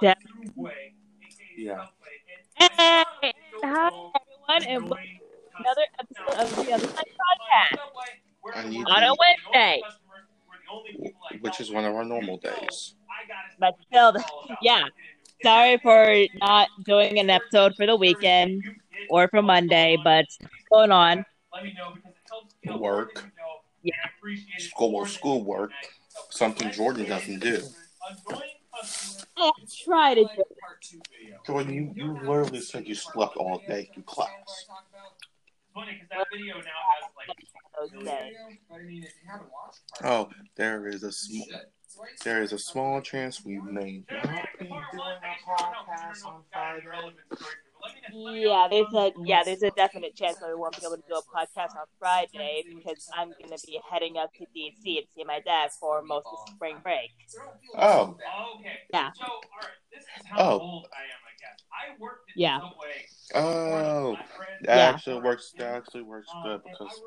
Yeah. Yeah. Hey, hi everyone, and welcome to another episode of the Other Side Podcast on a Wednesday. which is one of our normal days. But still, yeah. Sorry for not doing an episode for the weekend or for Monday, but going on. Work. Yeah. School, schoolwork, something Jordan doesn't do. Try to do Jordan, you, you literally said you slept all day through class. Oh, there is a small, there is a small chance we may not be doing a podcast on Friday. Yeah, there's a yeah, there's a definite chance that we won't be able to do a podcast on Friday because I'm gonna be heading up to DC and see my dad for most of spring break. Oh, Okay. Yeah. So, all right. Oh. Old I am, I guess. I worked yeah. oh, that Yeah. actually works. That actually works good because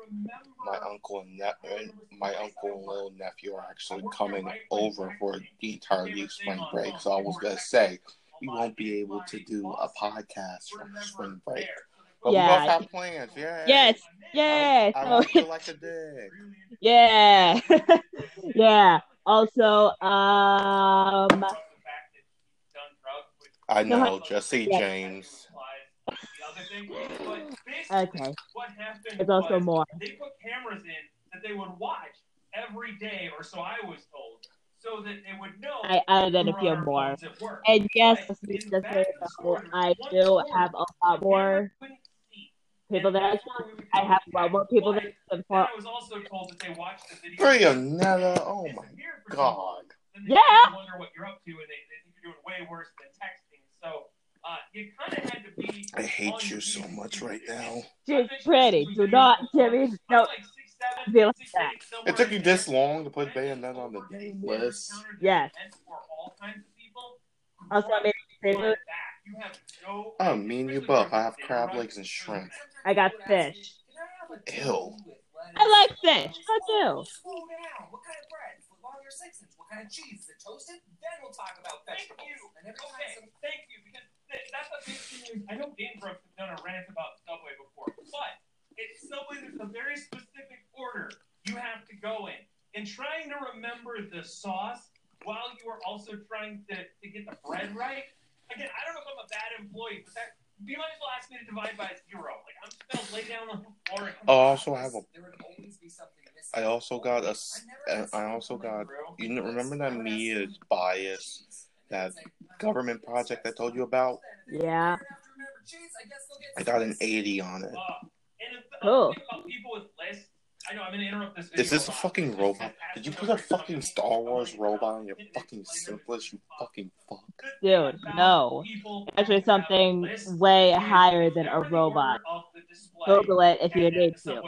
my uncle and ne- uh, my uncle and little nephew are actually coming over for the entire of spring break. So I was gonna say we won't be able to do a podcast from spring break, but Yeah. we both have plans. Yeah. Yes. Yeah. I So won't feel like a dick. yeah. yeah. Also, um I No, know, Jesse yeah. James. okay. There's also more. They put cameras in that they would watch every day, or so I was told, so that they would know. I added a few more. phones at work. And yes, But this in does back say in that storage, I one do have a lot more camera couldn't see. people that I That's where we would I have a lot more people But than then before. I was also told that they watched the video. Bayonetta, oh my Disappeared for so long, god. then they Yeah. Wonder what you're up to, and they, they think you're doing way worse than texting. So uh, you kind of had to be. I hate you so much right now. She's pretty. Do not, Jimmy. No. Like six, seven, Feel like that. It took you this long to put Bayonetta on the game list. Yes. For all kinds of people. Also, I made Run favorite. back. You Oh, me and you both. I have crab legs and shrimp. I got fish. Ew. I like fish. I do. What kind of bread? Foot long or six inch? What kind of cheese? Is it toasted? Then we'll talk about Thank you. And Okay, some thank you, because that's a big thing. I know Dane Brooks has done a rant about Subway before, but it's Subway. There's a very specific order you have to go in, and trying to remember the sauce while you are also trying to, to get the bread right. Again, I don't know if I'm a bad employee, but that you might as well ask me to divide by zero. Like I'm just gonna lay down on the floor. And Oh, I also have a. there would always be something missing. I also got a. s- and I also got. You know, remember that Mia's bias, that government project I told you about? Yeah. I got an 80 on it. Uh, and if, uh, oh. Cool. about uh, people with lists. I know I'm gonna interrupt this. Is this a video fucking robot? Did you put a fucking Star Wars robot uh, on your fucking simplest, you fucking fuck? Dude, no. Actually, something way higher than a robot. Google it if you need to.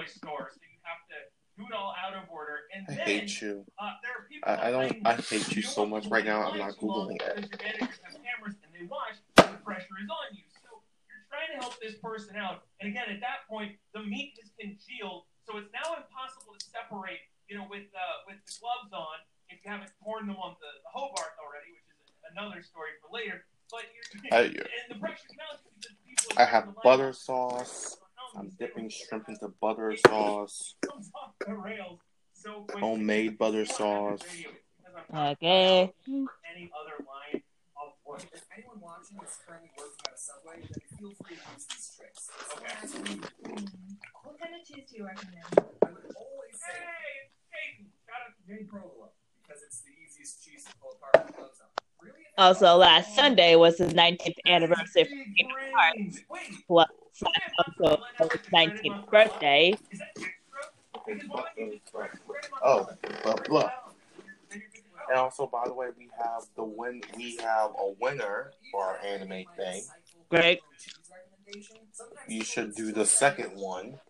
Do it all out of order, and I then hate you. uh, there are I, I don't. I hate you you so much right now. I'm not wait too long googling it. To help this person out, and again, at that point, the meat is congealed, so it's now impossible to separate. You know, with uh, with the gloves on, if you haven't torn them on the, the Hobart already, which is another story for later. But you're, I- and the pressure mounts because people. I have are butter sauce. I'm dipping shrimp into butter sauce. the rails so. Homemade butter sauce. Okay. Any other line of work. If anyone watching is currently working at a subway, these tricks. Someone Okay. What kind of cheese do you recommend? I would always say Hey, Hayden, got it. Jane provolone because it's the easiest cheese to pull apart with gloves on. Really? Also, last Sunday was his 19th anniversary. Hearts. Also his 19th birthday. Oh, blah blah. And also, by the way, we have the win. We have a winner for our anime thing. Great. You should do the second one.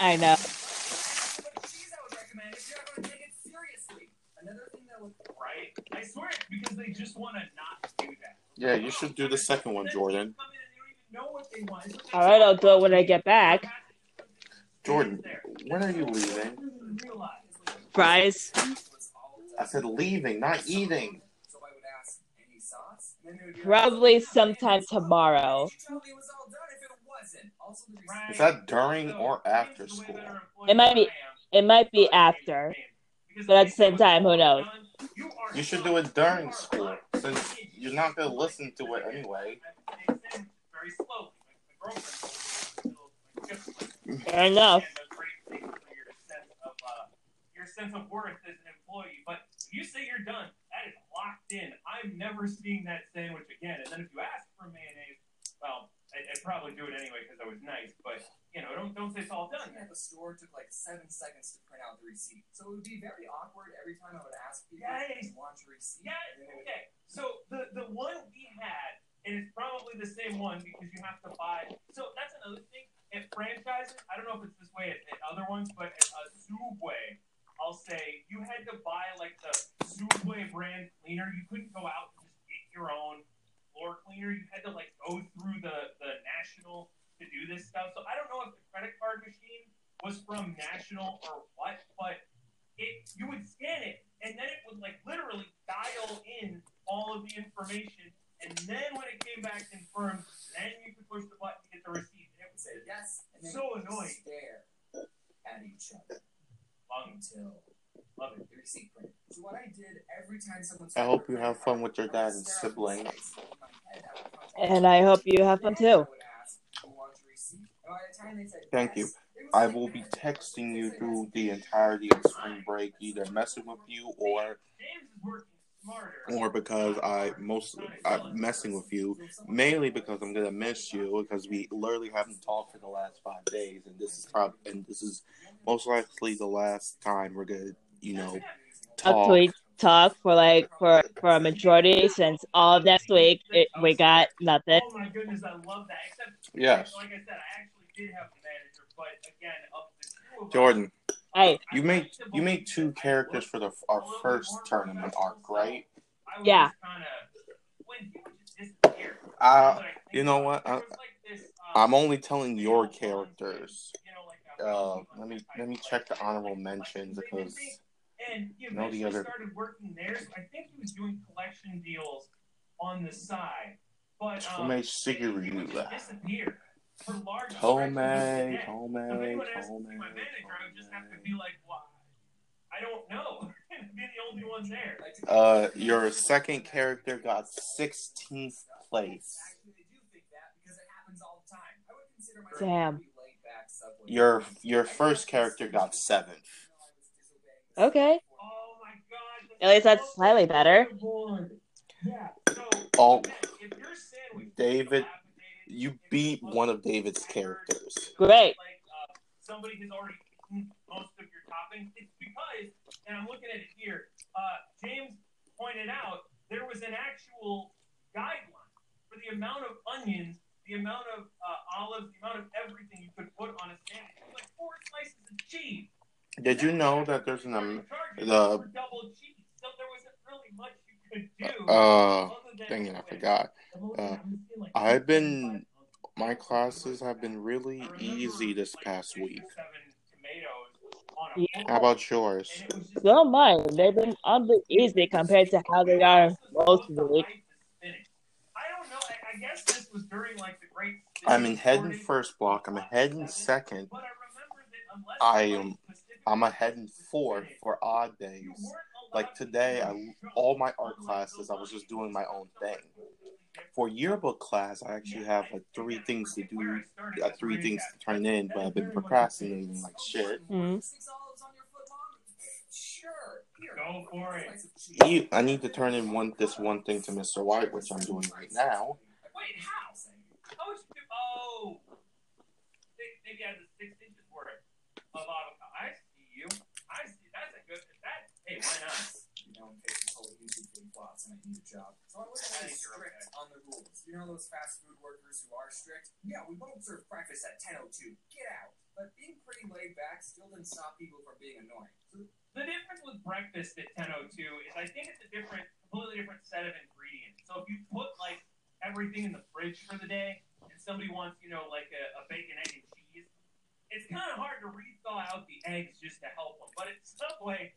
I know. Cheese I would recommend if you're not going to take it seriously. Another thing that would Right? I swear because they just want to not do that. Yeah, you should do the second one, Jordan. All right, I'll do it when I get back. Jordan, when are you leaving? Fries. I said leaving, not eating. So I would ask, any sauce? Then they would be like, Probably "Oh, sometime tomorrow. Why did you tell me it was all done if it wasn't? Also, the reason- Right. Is that during or after is a way school? It might be- than I am. It might be But I hate after. But at the same time, who knows? you should do it during school, since you're not gonna listen to it anyway. Very slowly. Like the girlfriend. Like, just like- Fair enough. and those great things for your sense of your sense of worth as an employee. But you say you're done, that is locked in. I'm never seeing that sandwich again. And then if you ask for mayonnaise, well, I, I'd probably do it anyway because I was nice. But you know, don't don't say it's all done. At the store took like seven seconds to print out the receipt, so it would be very awkward every time I would ask people Yes. if want a receipt. Yeah, would- okay. So the the one we had, and it's probably the same one because you have to buy. So that's another thing. At franchises, I don't know if it's this way at, at other ones, but at a Subway, I'll say you had to buy like the Subway brand cleaner. You couldn't go out and just get your own floor cleaner. You had to like go through the the national to do this stuff. So I don't know if the credit card machine was from national or what, but it you would scan it and then it would like literally dial in all of the information and then when it came back confirmed then you could push the button to get the receipt and it would say say yes, and then So annoying. stare at each other long until love it the receipt. So what I did every time someone. I hope you have fun with your dad and siblings. And I hope you have fun too. Thank you. I will be texting you through the entirety of spring break, either messing with you or James is working smarter or because I most I'm messing with you mainly because I'm gonna miss you because we literally haven't talked for the last five days and this is probably and this is most likely the last time we're gonna you know Up talk. to we talk for like for for a majority since all of next week it, we got nothing. oh my goodness I love that except Yes, like I said I actually did have the manager but again of the two of us, Jordan, Hey, you made you made two characters for the our first tournament arc, right? Yeah. kinda- when he would just disappear. Uh, I you know what? I, was like this, um, I'm only telling your characters. you know, like a- Uh, let me let me check the honorable mentions because And he No, the eventually other- started working there. So I think he was doing collection deals on the side. But um, Tomei he would just disappear for large stretches of the Tomei. So if Tomei, anyone asked me my Tomei, manager, I would just have to be like, "Why? I don't know." and be the only one there. Uh, your second character got 16th place. Actually, they do think that because it happens all the time. I would consider myself Damn. pretty laid back subway. Your your first character got seventh. Okay. Oh my god. At least that's slightly better. Yeah. So, Oh, if your sandwich David, You beat one of David's characters. Great. like uh, somebody has already eaten most of your toppings. It's because, and I'm looking at it here. Uh, James pointed out there was an actual guideline for the amount of onions, the amount of uh, olives, the amount of everything you could put on a sandwich. It was like four slices of cheese. Did you know that there's an um, the- for double cheese, so there wasn't really much you could do. uh dang it, I forgot. Uh, I'm seeing, like, I've been my classes have been really easy this past week. seven tomatoes on a Yeah. How about yours? and So mine, they've been oddly easy compared to how they are most of the week. I don't know. I, I guess this was during like the great. I'm in head in shortage. first block. I'm ahead in second. I remember that unless I the am- I'm ahead in fourth specific, for odd days. Like today, do I a show. all my art classes I was just doing my own thing. For yearbook class, I actually have like three things to do, uh, three things to turn in, but I've been procrastinating like shit. Mhm. Six olives on your foot, Mom? Sure. Here. Go for it. Slice of cheese. You- I need to turn in one this one thing to Mr. White, which I'm doing right now. Wait, how? How would you do? Oh, maybe I had six inches worth of avocado. I see you. I see. That's a good. That. Hey, why not? You know, case this whole YouTube thing flops and I need a job. So I wasn't really strict on the rules. You know those fast food workers who are strict? Yeah, we won't serve breakfast at 10.02. Get out. But being pretty laid back still didn't stop people from being annoying. So The difference with breakfast at 10:02 is I think it's a different, completely different set of ingredients. So if you put like everything in the fridge for the day, and somebody wants, you know, like a, a bacon, egg, and cheese, it's kind of hard to rethaw out the eggs just to help them. But at Subway,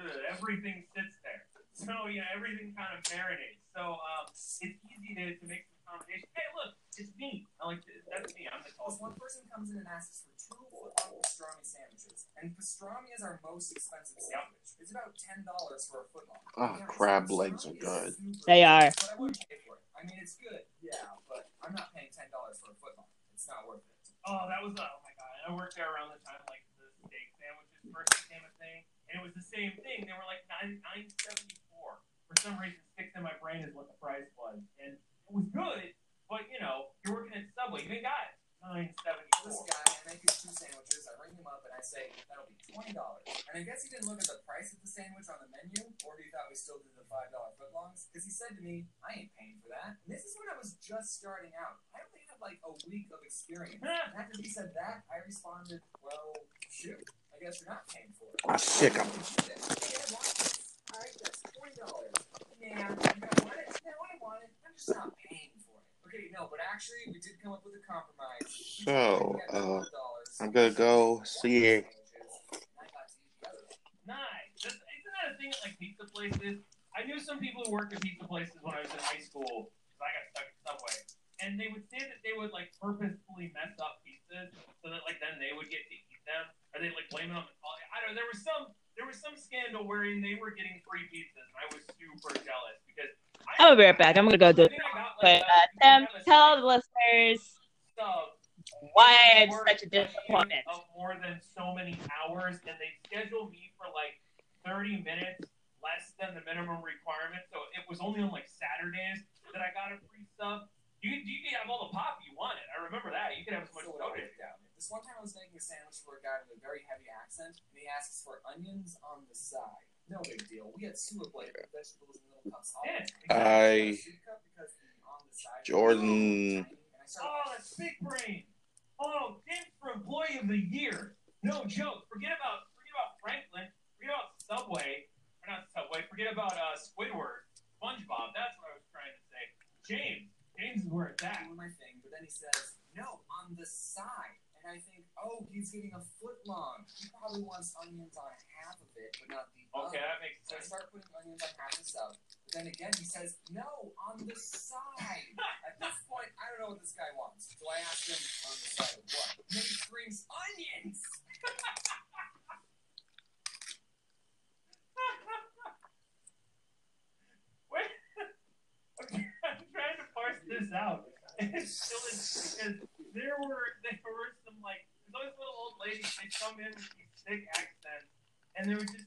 ugh, everything sits there. So yeah, everything kind of marinates. So um, it's easy to, to make some combinations. Hey, look, it's me. I like to, that's me. I'm the Because tallest. one person comes in and asks for two foot-long pastrami sandwiches, and pastrami is our most expensive sandwich. It's about ten dollars for a footlong. Ah, Yeah, crab pastrami legs are good. They are. But I pay for it. I mean, it's good, yeah, but I'm not paying ten dollars for a footlong. It's not worth it. Oh, that was oh my god! I worked there around the time like the steak sandwiches first became a thing, and it was the same thing. They were like nine nine seventy four. For some reason, sticks in my brain is what the price was, and it was good. But you know, you're working at Subway, you ain't got it. Nine seventy This guy, I make his two sandwiches. I ring him up and I say that'll be twenty dollars. And I guess he didn't look at the price of the sandwich on the menu, or he thought we still did the five dollar footlongs. Because he said to me, "I ain't paying for that." And this is when I was just starting out. I only had like a week of experience. And after he said that, I responded, "Well, shoot. I guess you're not paying for it." Ah, sick. I'm All right, that's twenty dollars. Yeah, you want it. No, I want it. I'm just not paying for it. Okay, no, but actually, we did come up with a compromise. So, uh, I'm gonna go see it. Nice. Isn't that a thing like pizza places? I knew some people who worked at pizza places when I was in high school because I got stuck at Subway, and they would say that they would like purposefully mess up pizzas so that like then they would get to eat them, or they like blame it on the quality. I don't know. There was some there was some scandal wherein they were getting free pizzas, and I was super jealous because. I, I'm gonna be right back. I'm gonna go do I think I But like, uh, I Tim, got a tell the listeners why I'm such a disappointment. Of more than so many hours, and they scheduled me for like 30 minutes less than the minimum requirement. So it was only on like Saturdays that I got a free sub. You, you could have all the pop you wanted. I remember that. You could have as much So soda as you worked out. This one time I was making a sandwich for a guy with a very heavy accent, and he asks for onions on the side. No big deal. We had sewer blade with vegetables in little cups. all Yeah. I- Soup cup because the on the side was Jordan- tiny, and I started- Oh, that's big brain. Oh, James for Employee of the Year. No joke. Forget about forget about Franklin. Forget about Subway. Or not Subway. Forget about uh, Squidward. SpongeBob. That's what I was trying to say. James. James is where it's at. doing my thing, but then he says, no, on the side. And I think, oh, he's getting a foot long. He probably wants onions on half of it, but not the Okay, other. that makes sense. So I start putting onions on half the sub. But then again, he says, no, on the side. At this point, I don't know what this guy wants. So I ask him, on the side of what? And he screams, onions! Wait. Okay, I'm trying to parse this out. It's still because there were there were some like those little old with these thick accents, and they would just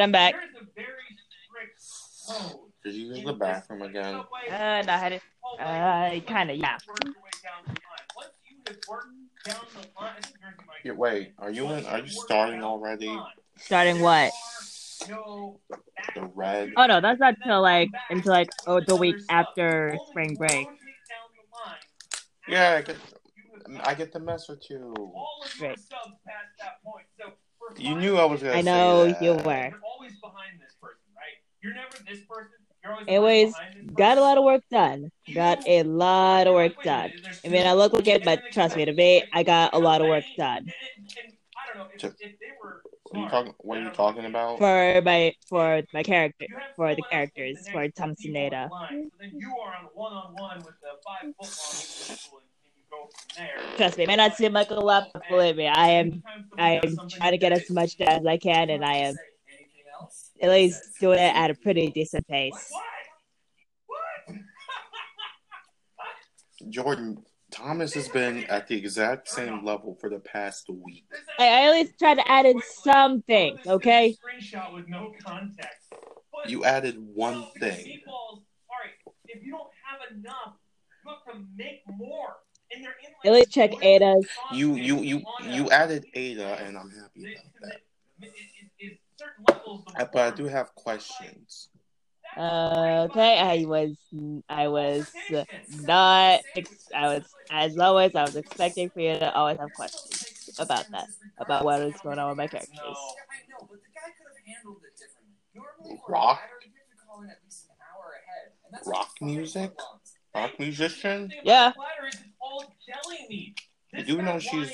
right, I'm back. There's a very strict code. Did you use in the bathroom again? subway Uh, no, I had it. hallway. Uh, kinda, yeah. Work your way down the line. Once you have worked down the line, this is Jersey Mike. Yeah, wait, are you in? Are you starting already? Starting what? The red. Oh no, that's not till like until like oh the week after spring break. Yeah, I get, I get to mess with you. All of your Great. subs past that point. So You knew I was gonna say. I say know that. you were. You're always behind this person, right? You're never this person. You're always Anyways, got a lot of work done. Got a lot of work done. I mean, I look like it, but trust me, to me, I got a lot of work done. What are you talking? What are you talking about? for my for my character for the characters for Tom Sineda. then you are on one on one with five foot long individual, and you go from there. Trust me, it may not seem like a lot, but believe me, I am I am trying to get as much done as I can, and I am at least doing it at a pretty decent pace. What? What? Jordan, Thomas has been at the exact same level for the past week. I, I at least try to add in something, okay? Screenshot with no context. You added one thing. If you don't have enough, you have to make more. And they're in like check Ada's. You you you you added Ada, and I'm happy about that. But I do have questions. Uh, okay, I was I was not ex- I was as always I was expecting for you to always have questions about that about what is going on with my characters. No. Yeah, I know, but the guy could have handled it differently. Normally, for Rock? a ladder, you have to call in at least an hour ahead, and that's Rock music? Rock musician, Yeah. Platter is all deli meat. You do know she's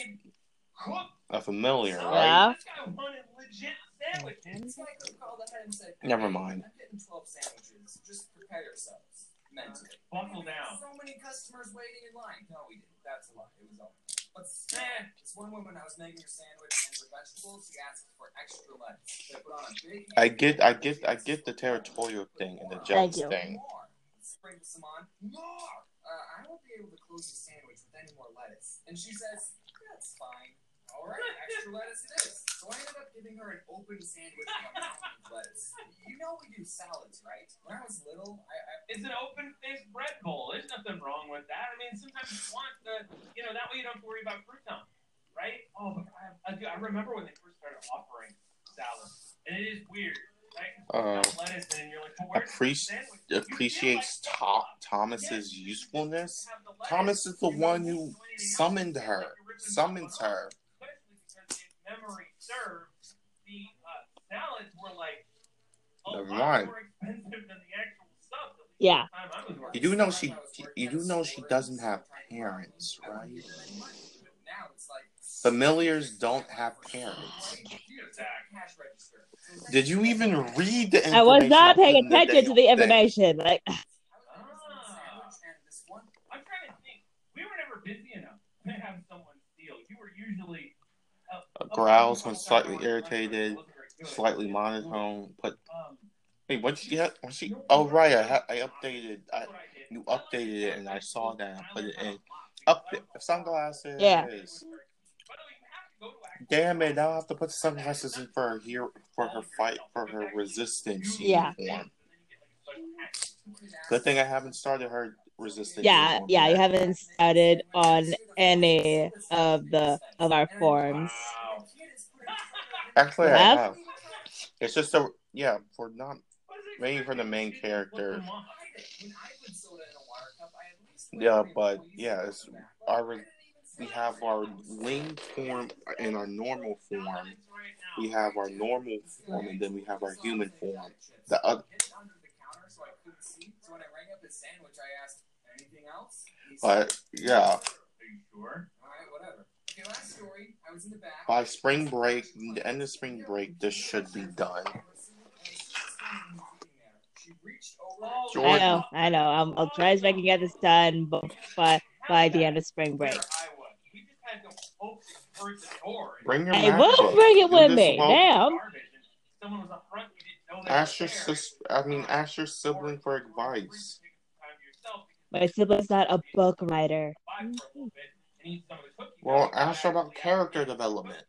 a familiar, salad. right? Yeah. This guy wanted legit sandwiches. This guy could have called ahead and said, Never mind. I'm getting 12 sandwiches. Just prepare yourselves. Mentally. Buckle down. So many customers waiting in line. No, we didn't. That's a lie. It was all. But still, Eh. this one woman, I was making her sandwich and for vegetables, she asked for extra lettuce. They put on a big. I get I get I get the territorial thing and the Thank jealous thing. More. Sprinkle some on. More. Uh, I won't be able to close the sandwich with any more lettuce. And she says, that's fine. All right, extra lettuce it is. So I ended up giving her an open sandwich with a of lettuce. You know we do salads, right? When I was little, I, I It's an open faced bread bowl. There's nothing wrong with that. I mean, sometimes you want the, you know, that way you don't have to worry about crouton, right? Oh, but I, I, do- I remember when they first started offering salad, and it is weird, right? Uh, Got lettuce in, like, well, where's the appreci- sandwich? You feel appreciates like to- Thomas's Yes, usefulness. have the lettuce. Thomas is the one who need to do anything else. summoned her, like summons her. because memory serves, the uh, salads were like a Never lot mind. more expensive than the actual stuff. at least Yeah. time I was working. You do know she you do know she doesn't have parents, right? Now it's like Familiars don't have parents. Exactly. cash register. So Did you even read the I was not paying attention to the damn thing? information. Like I was making some sandwich and this one I'm trying to think. We were never busy enough to have someone steal. You were usually growls when slightly irritated, slightly monotone. But hey, what she had? What she? Oh right, I I updated. I you updated it and I saw that. I put it in. Up sunglasses. Yeah. Damn it! Now I have to put sunglasses in for her here for her fight for her resistance Yeah. uniform. Good thing I haven't started her resistance. yeah, uniform yeah, you haven't started on any of the of our forms. Wow. Actually, You I have? have. It's just a yeah for not Maybe for the main character. Yeah, but yeah, it's our we have our wing form in our normal form, we have our normal form, and then we have our human form. The other, Hit under the counter so I couldn't see. So when I rang up his sandwich, I asked, anything else? He said, but yeah, Are you sure? all right, whatever. Okay, last story. I was in the back. by spring break, the end of spring break, this should be done. She reached over. I know, I know. I'm, I'll try as I can get this done b- by by the end of spring break. I was. We just had to hope it heard the door. and Bring your I MacBook. will bring it with me. while- Damn. garbage, and Someone was up front. You didn't know they Ask your there. sis. I mean, ask your sibling for advice. My sibling's not a book writer. Well, ask her about character development.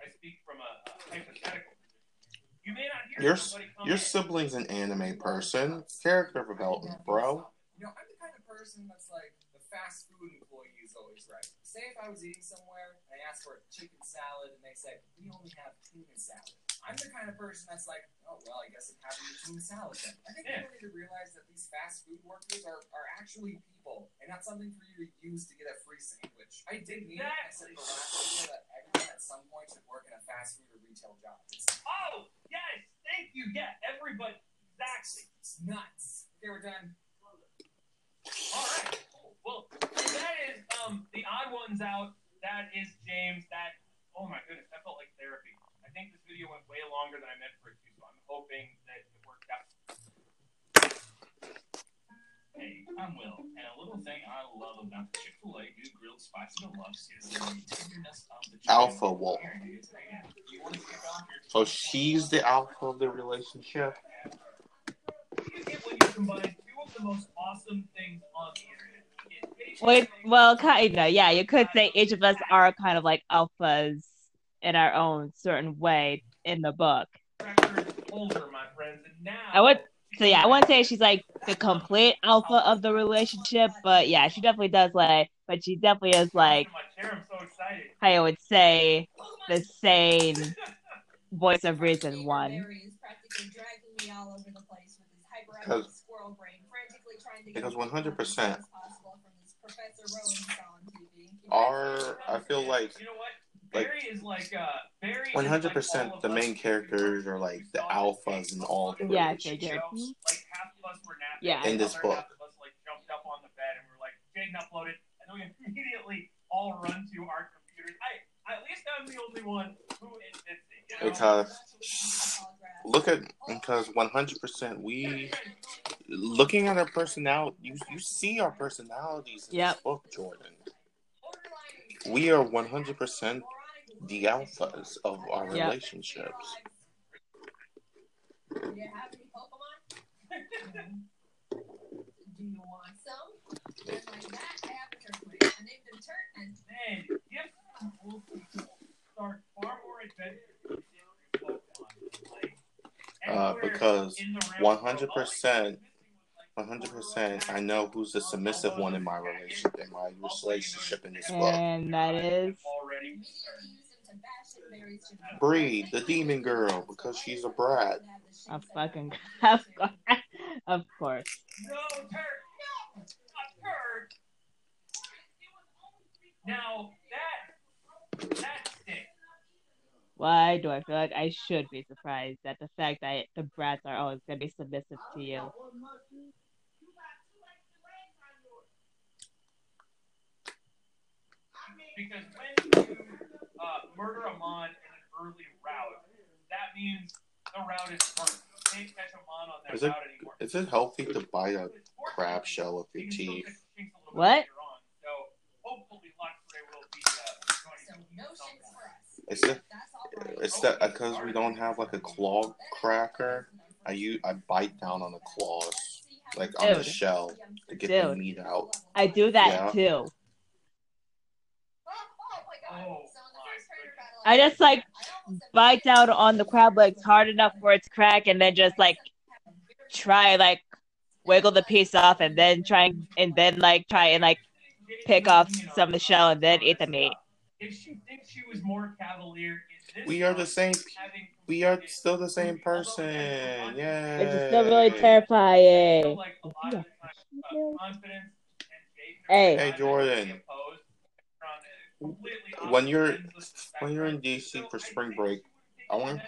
I speak from a, a hypothetical position. You may not hear Your your sibling's an anime person. Character development, bro. You know, I'm the kind of person that's like the fast food employee is always right. Say if I was eating somewhere and I asked for a chicken salad and they said we only have tuna salad. I'm the kind of person that's like, oh well, I guess I'm having a tuna salad then. I think Yeah. people need to realize that these fast food workers are, are actually people and not something for you to use to get a free sandwich. I did mean it. I said the last video that everyone at some point should work in a fast food or retail job. It's, Oh, yes, thank you. Yeah, everybody. Exactly. it's nuts. Okay, we're done. All right. Well, that is um the odd ones out. That is James. That oh my goodness, that felt like therapy. I think this video went way longer than I meant for it to, so I'm hoping that it worked out. Hey, I'm Will, and a little thing I love about the Chick-fil-A new grilled spicy deluxe is the tenderness of the chicken. Alpha wolf. Here it is. Hey, you want to kick off your So she's the alpha of the relationship. You get when you combine two of the most awesome things on the internet? It Wait, well, kind of, yeah. You could say each of us are kind of like alphas in our own certain way in the book. and now I would- So yeah, I wouldn't say she's like the complete alpha of the relationship, but yeah, she definitely does like, but she definitely is like. I would say, the sane voice of reason one. Because- squirrel brain, frantically trying to because 100% as possible from this Professor Rowan saw on TV. Our, I feel like You know what? Like- Barry is like uh Barry. is one hundred like percent all the us main who characters are like the alphas and all the Yeah, I relationships. figured. Like half of us were napping. Yeah. In this book. Half of us like jumped up on the bed and we were like, Jaden uploaded, and then we immediately all run to our computers. I at least I'm the only one who admits it. You know? Because look at because one hundred percent we looking at our personality you you see our personalities in Yep. this book, Jordan. We are one hundred percent the alphas of our Yep. relationships. Do you have any Pokemon? Do you want some? And like that, I have a Turtwig. I named him Turt, and Man, gifts from start far more adventurous than your Pokemon. Like, Uh, because in the realm of- 100%, One hundred percent. I know who's the submissive one in my relationship in my relationship in this book. And that is already immediately use him to bash at Barry's Jimmy. Bree, the demon girl, because she's a brat. a fucking of course, of course. No, Turt! No! Not Turt! Now, that, that stinks. Why do I feel like I should be surprised at the fact that the brats are always gonna be submissive to you? Because when you uh, murder a mon in an early route, that means the route is burnt. You can't catch a mon on that Is it- route anymore. Is it healthy to bite a crab shell with your You can still teeth? catch the chinks a little bit What? later on. So hopefully Lockspray will be uh, So joining no us shakes somewhere. for us. It's the That's it's that because we don't have like a claw cracker. I use I bite down on the claws, like on the shell, to get the meat out. I do that Yeah. too. Oh, I just like bite down on the crab legs hard enough for it to crack, and then just like try like wiggle the piece off, and then try and, and then like try and like pick off some of the shell, and then eat the meat. If she thinks she was more cavalier We are the same. We are still the same person. Yeah. It's still really terrifying. feel like a lot of the time, confidence and Jason are Hey. Hey, Jordan. opposed. They're on a completely When you're opposite ends of the when you're in. DC for spring break, I want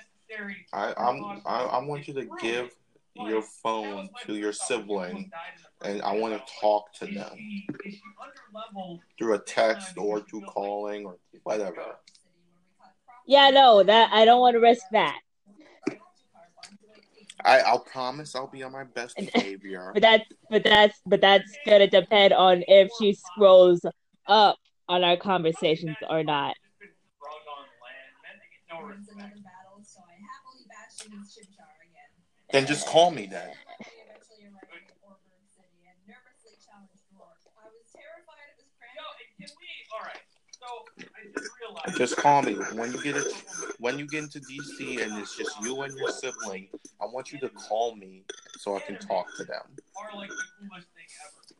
I I'm, I I want you to give your phone to your sibling, and I want to talk to them through a text or through calling or whatever. Yeah, no, that I don't want to risk that. I I'll promise I'll be on my best behavior. But that's but that's but that's gonna depend on if she scrolls up on our conversations or not. Then just call me then. Just call me when you get it. When you get into DC and it's just you and your sibling, I want you to call me so I can talk to them. Are like the coolest thing ever.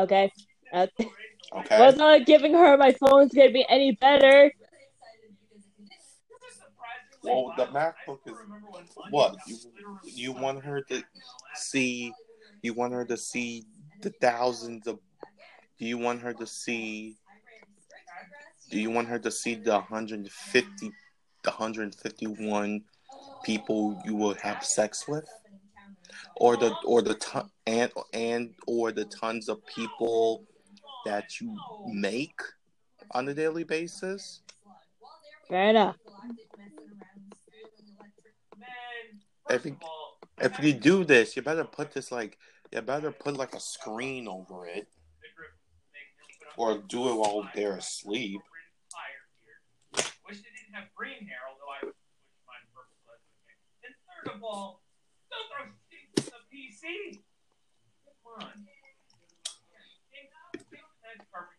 Okay. Uh, Okay. was not giving her my phone's gonna be any better. really excited because if you didn't, Well, the MacBook is what you you want her to see. You want her to see the thousands of. Do you want her to see? I ran straight to grass. Do you want her to see the 150, the 151 people you will have sex with, or the or the ton, and and or the tons of people that you make on a daily basis? Fair enough. If you- If you do this, you better put this like you better put like a screen over it, or do it while they're asleep. Wish they didn't have green hair, although I would switch mine purple. but that's okay. And third of all, don't throw things in the PC. Come on.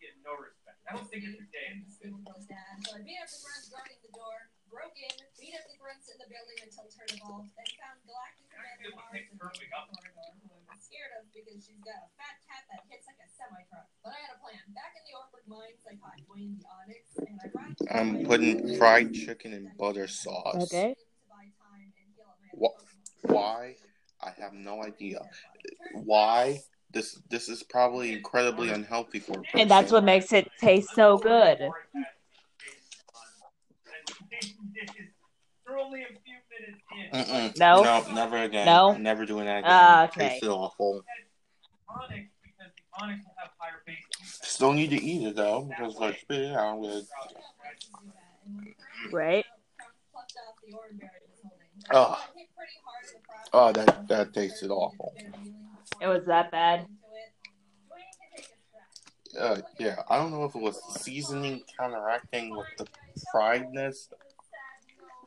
Getting no respect. I don't think it's a day in this So I beat up the grunts guarding the door, broke in, beat up the grunts in the building until turn evolved, then found Galactic Commander Mars in the corridor, who I was scared of because she's got a fat cat that hits like a semi truck. But I had a plan. Back in the Oreburgh mines, I caught Dwayne the Onix, and I brought I'm putting fried chicken and butter sauce. Okay. Wha- Why? I have no idea. Why? This this is probably incredibly unhealthy for a. And that's what makes it taste so good. They're only a few minutes in. Mm-mm. No? no, never again. No? never doing that again. Ah, okay. Tasted awful. Onix because the Onix will have higher base. Still need to eat it though, because like spit it out with. Right? Oh. Oh, that that tasted awful. It was that bad. Uh, yeah, I don't know if it was the seasoning counteracting with the friedness.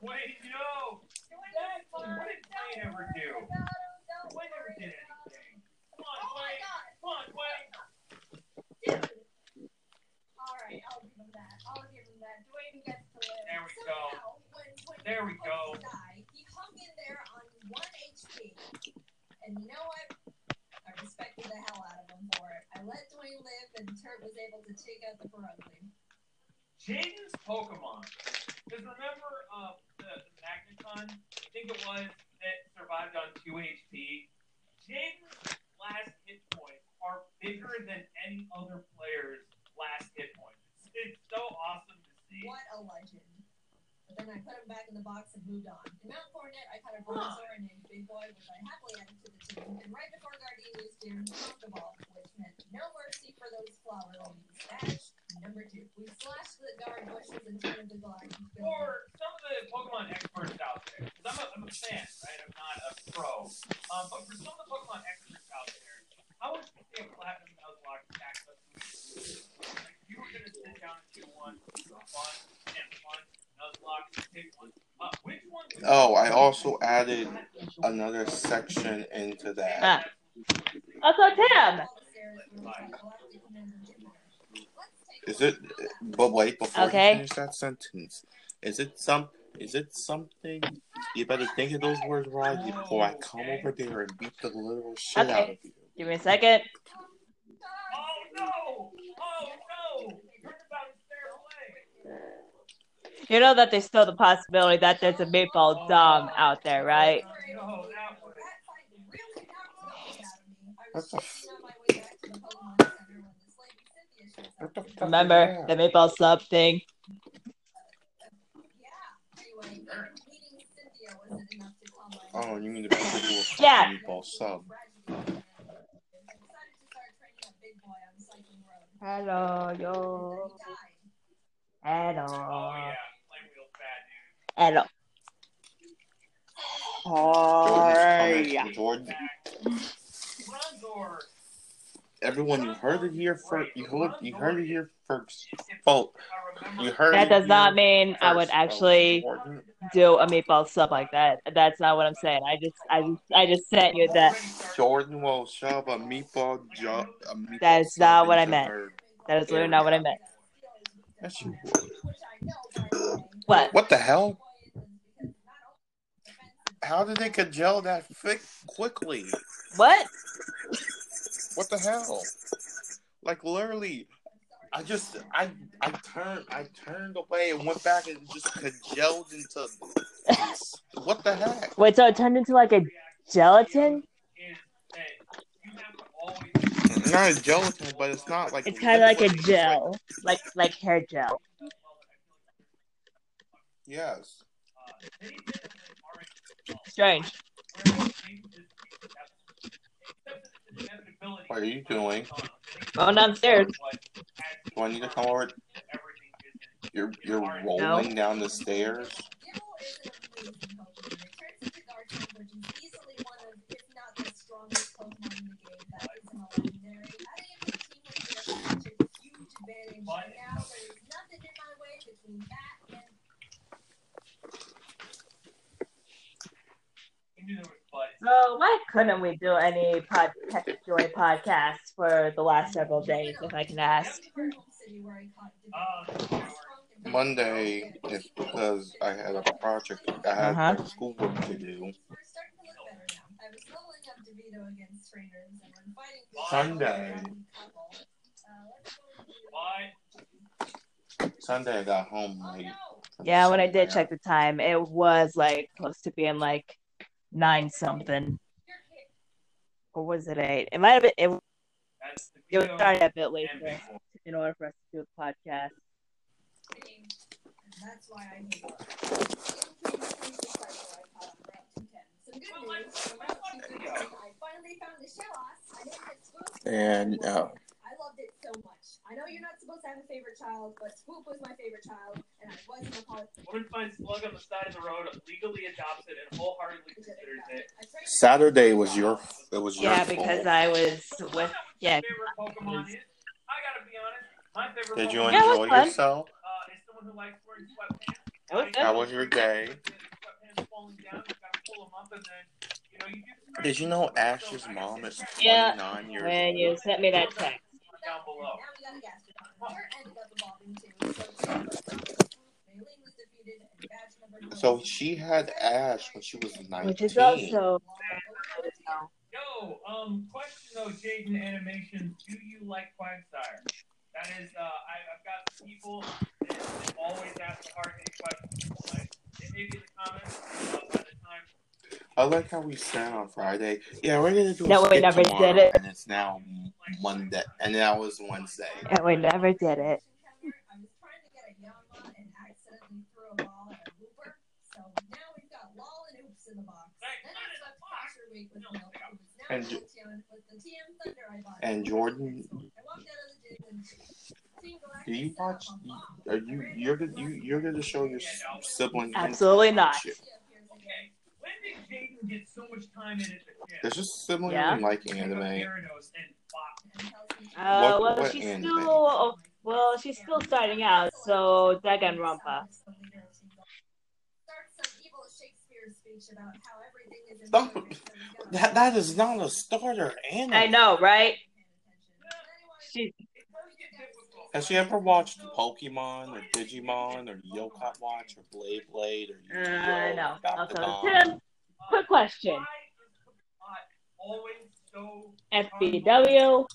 Wait, yo! That, what did Dwayne ever do? Dwayne never did anything. Come on, Dwayne! Come on, Dwayne! Alright, I'll give him that. I'll give him that. Dwayne gets to live. There we go. Somehow, when Dwayne There we go. supposed to die, he hung in there on 1 HP. And you know what? I respected the hell out of him for it. I let Dwayne live, and Turt was able to take out the Purugly. Jaden's Pokemon. Because remember uh, the, the Magneton, I think it was, that survived on 2 HP? Jaden's last hit points are bigger than any other player's last hit points. It's, it's so awesome to see. What a legend. Then I put him back in the box and moved on. In Mount Coronet, I caught a Bronzor named Big Boy, which I happily added to the team. And right before Gardenia's due, Pokeball, which meant no mercy for those flower ladies. Dash number two. We slashed the guard bushes and turned the Galactic. For some of the Pokemon experts out there, because I'm a, I'm a fan, right? I'm not a pro. Um, but for some of the Pokemon experts out there, how would you say a Platinum Nuzlocke stacks up Like, if you were going to sit down and do one, one, and one, Nuzlocke, pick one. Which one would you Oh, I also added another section into that. Ah. Also, Tim. Is it? But wait, before Okay. you finish that sentence, is it some? Is it something? You better think of those words right before I come over there and beat the little shit out of you. Give me a second. Oh no! Oh no! Heard about his fair play. You know that there's still the possibility that there's a meatball dom out there, right? No, that was. What the f- What the fuck Remember that? the meatball sub thing? Oh, you mean the people who are Yeah. meatball sub? Hello, yo. Hello. Oh yeah, flame wheel fat Hello. Jordan's Hi. Jordan, everyone, you heard it here first. You heard, you heard it here first. Oh, you heard That does not here mean I would. Actually Jordan. do a meatball sub like that. That's not what I'm saying. I just, I just, I just sent you that. Jordan will shove a meatball jo- a meatball That is not what I meant. That is literally not what I meant. Yes, you would. What? What the hell? How did they cajole that thick quickly? What? What the hell? Like literally, I just I I turned I turned away and went back and just cajoled into what the heck? Wait, so it turned into like a gelatin? Is that you have to always Not a gelatin, but it's not like It's kind of like a gel, like like hair gel. yes. Strange. What are you doing? Going downstairs. Do I need to come over? You're you're rolling down the stairs. You knew there was buds. So why couldn't we do any podcast joy podcasts for the last several days, if I can ask? Monday is because I had a project. I had Uh-huh. like, schoolwork to do. Sunday. Sunday I got home late. Yeah, when I did check the time, it was like close to being like nine something. Or was it eight? It might have been. It, That's it was video starting a bit and later in order for us to do the podcast. That's why I hate it. Some good news. About 2:30, I finally found the show I named it Swoop. And uh, I loved it so much. I know you're not supposed to have a favorite child, but Swoop was my favorite child, and I wasn't a part Woman finds slug on the side of the road, legally adopts it, and wholeheartedly considers it. I tried to- Saturday was your it was your Yeah, because. I was with. Yeah, favorite Pokemon is. I gotta be honest. My favorite Did you Pokemon Yeah, it was enjoy fun. yourself? uh, is someone who likes wearing sweatpants. was How was your day? Sweatpants falling down, you gotta pull them up, and then you know you do the Did you know Ash's mom is Yeah, 29 years When you sent me that text. Down below. Now we got a Gastrodon. Here ended up evolving too. So Swoop was Swoop, Maylene was defeated, and badge number So one- she had Ash when she was 19. Which is also. Yo, um, question though, Jaiden Animation, do you like Quagsire? That is, uh, I, I've got some people that, that always ask the hard hitting questions. Like, it may be in the comments, uh, by the time I like how we said on Friday. Yeah, we're gonna do a No, we never did it. and it's now Monday, and that was Wednesday. And we never did it. I was trying to get a Yanma and accidentally threw a ball at a hooper. So now we've got Lol and Oops in the box. Then I swept Crasher Wake with Milk. It was now And Jo- Jolteon with the TM Thunder I bought. And Jordan, I walked out of the gym and Team Galactic do you watch? Are you you're gonna you you're gonna show your siblings? Absolutely not. She appears again. When did Jaiden get so much similar in at the gym? Does your sibling Yeah. Pick up anime? Gyarados and bop. And tells me- Uh, What- well, what she's anime? still. Well, she's still starting out, so Danganronpa. Starts some evil Shakespeare speech about how everything is in Stop. order, so we gotta- That that is not a starter anime. I know, right? She. It does get difficult. Has she ever watched Pokemon or Digimon or Yo-kai Watch or Blade Blade or Uh, no. Also, Tim, quick question: Why is the plot always so FBW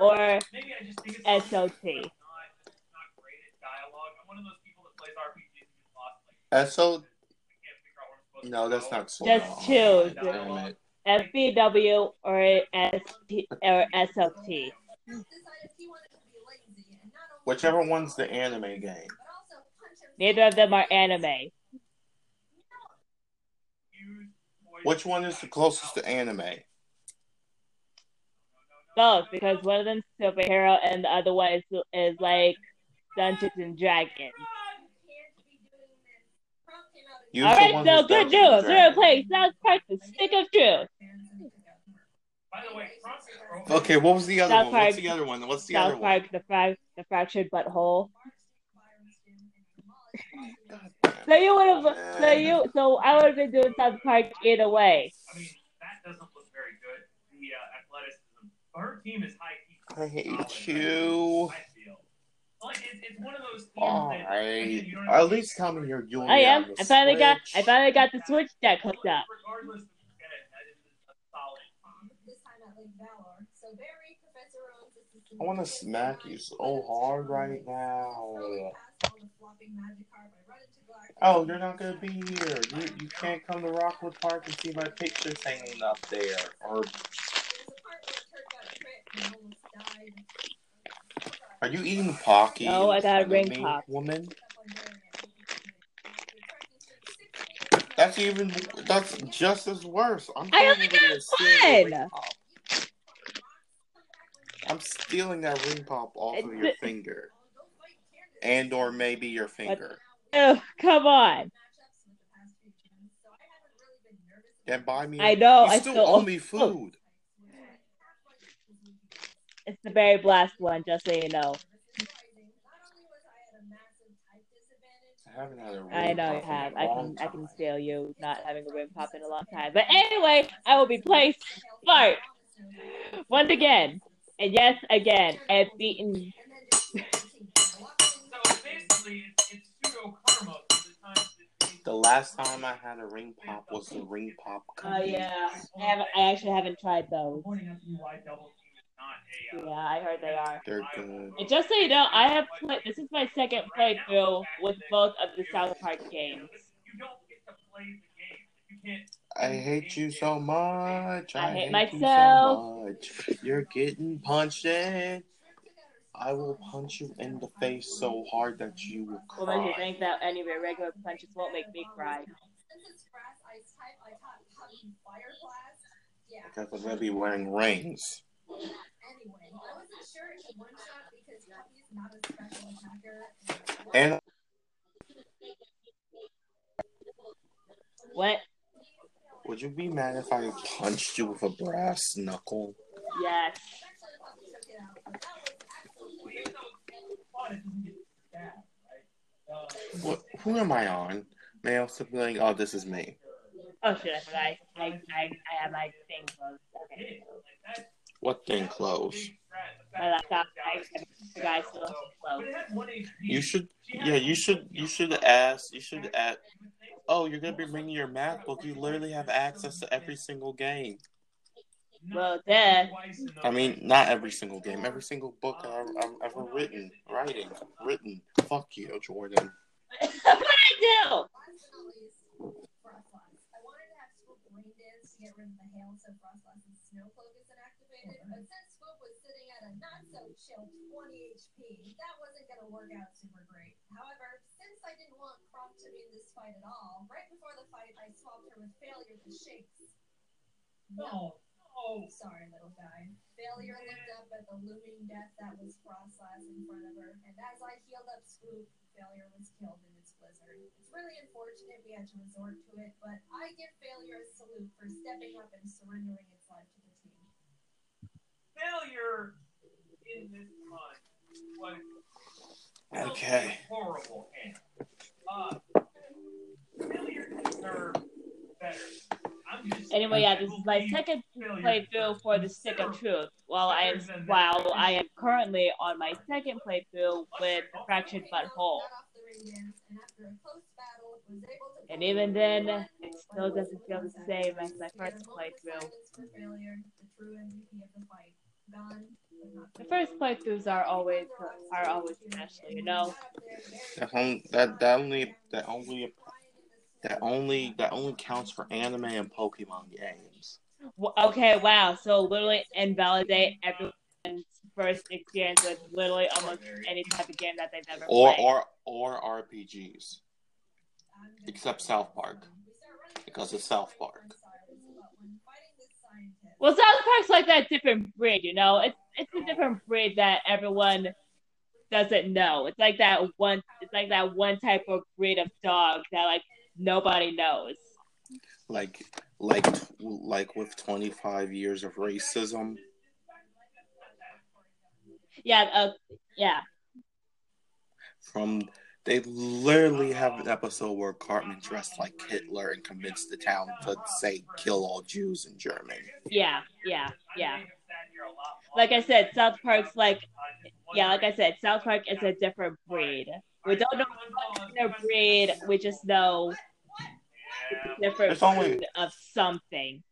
or maybe I just think it's SOT? not, not great at dialogue. I'm one of those people that plays RPGs and gets lost. Like, so I can't figure out where I'm supposed no, that's not so. Just choose. FBW or ST or SOT? decided he wanted to be lazy and not only Whichever one's the anime game. but also punch himself Neither of them are anime. Which one is the closest to anime? Both, because one of them's superhero and the other one is, is like Dungeons and Dragons. can't be doing this. Prompt came out Use All the right, one so good news. We're Dragons. playing South Park: The Stick of Truth. By the way, Okay, what was the other South one? What's Park- the other one? What's the other South one? The fra- the fractured butthole. So you would have, so you, so I would have been doing South Park either way. I mean, that doesn't look very good. The uh, athleticism. But her team is high key. I hate solid, you. I feel. Like, it's, it's one of those teams that, Alright. again, you don't At least tell me you're doing I am. I finally got, I finally got the Switch deck hooked up. Regardless of who get it, that is a solid. This time at Lake Valor. So Barry, Professor Owens, I want to smack you so hard right now. Oh, you're not gonna be here. You you can't come to Rockwood Park and see my pictures hanging up there. Or are you eating the Pocky? No, I got a in front of ring pop. woman. That's even that's just as worse. I'm I only got stealing one. I'm stealing that ring pop off of your finger, and or maybe your finger. Oh, come on. Then buy me. I know, You I still still me food. It's the very blast one, just so you know. I haven't had a ring I know you have. I can I can time. feel you not having a rim pop in a long time. But anyway, I will be playing Spark once again. And yes, again, I've beaten So basically, it's, it's pseudo karma the times that they The last time I had a ring pop was the ring pop. Oh cookie. yeah. I I actually haven't tried those. Pointing out to you why double team is not a. Yeah, I heard they are. They're good. And just so you know, I have played this is my second playthrough with both of the South Park games. You don't get to play the game. You can't. I hate you so much. I, I hate you myself. so much. You're getting punched in. I will punch you in the face so hard that you will What makes you cry. think that any regular punches won't make me cry? Because I'm gonna be wearing rings. Anyway, I wasn't sure if one shot because Puppy's not a special attacker. And What? would you be mad if I punched you with a brass knuckle? Yes. Fun, it doesn't get bad, right? What? Who am I on? Male sibling. Oh, this is me. Oh shit, I forgot. I, I, I, I have my thing closed. Okay. Like that. What thing closed? My laptop, I, the guy still But closed. it had one HP. You should. Yeah, you should. You should ask. You should ask. Oh, you're gonna be bringing your math book. You literally have access to every single game. Well, then. I mean, not every single game. Every single book I've, I've ever written, writing, written. Fuck you, Jordan. what I do? Last but not. I wanted to have Swoop rain dance to get rid of the hail so Froslass's snow cloak isn't but since Swoop was sitting at a not so chill 20 HP, that wasn't going to work out super great. However, since I didn't want Crop to be in this fight at all, right before the fight, I swapped her with Failure to Shakes. No, oh. oh. Sorry, little guy. Failure looked up at the looming death that was Froslass in front of her, and as I healed up Swoop, Failure was killed in its blizzard. It's really unfortunate we had to resort to it, but I give Failure a salute for stepping up and surrendering its life to the. Failure in this month was Okay. horrible hand. Uh, failure deserved better. Anyway, yeah, this is my second playthrough for the Stick of Truth. While I am while I am currently on my second playthrough with the Fractured Butthole. And even then, it still doesn't feel the same as my first playthrough. The first playthroughs are always are always special, you know. That only that, that only that only that only that only counts for anime and Pokemon games. Okay, wow. So literally invalidate everyone's first experience with literally almost any type of game that they've ever Or played. or or RPGs. Except South Park. Because it's South Park. Well, South Park's like that different breed, you know. It's it's a different breed that everyone doesn't know. It's like that one. It's like that one type of breed of dog that like nobody knows. Like like like with twenty five years of racism. Yeah, uh, yeah. From they literally have an uh-huh. episode where Cartman dressed like Hitler and convinced the town to say kill all Jews in Germany. Yeah, yeah, yeah. Like I said, South Park's like, yeah, like I said, South Park is a different breed. We don't know their breed. We just know it's a different only- breed of something,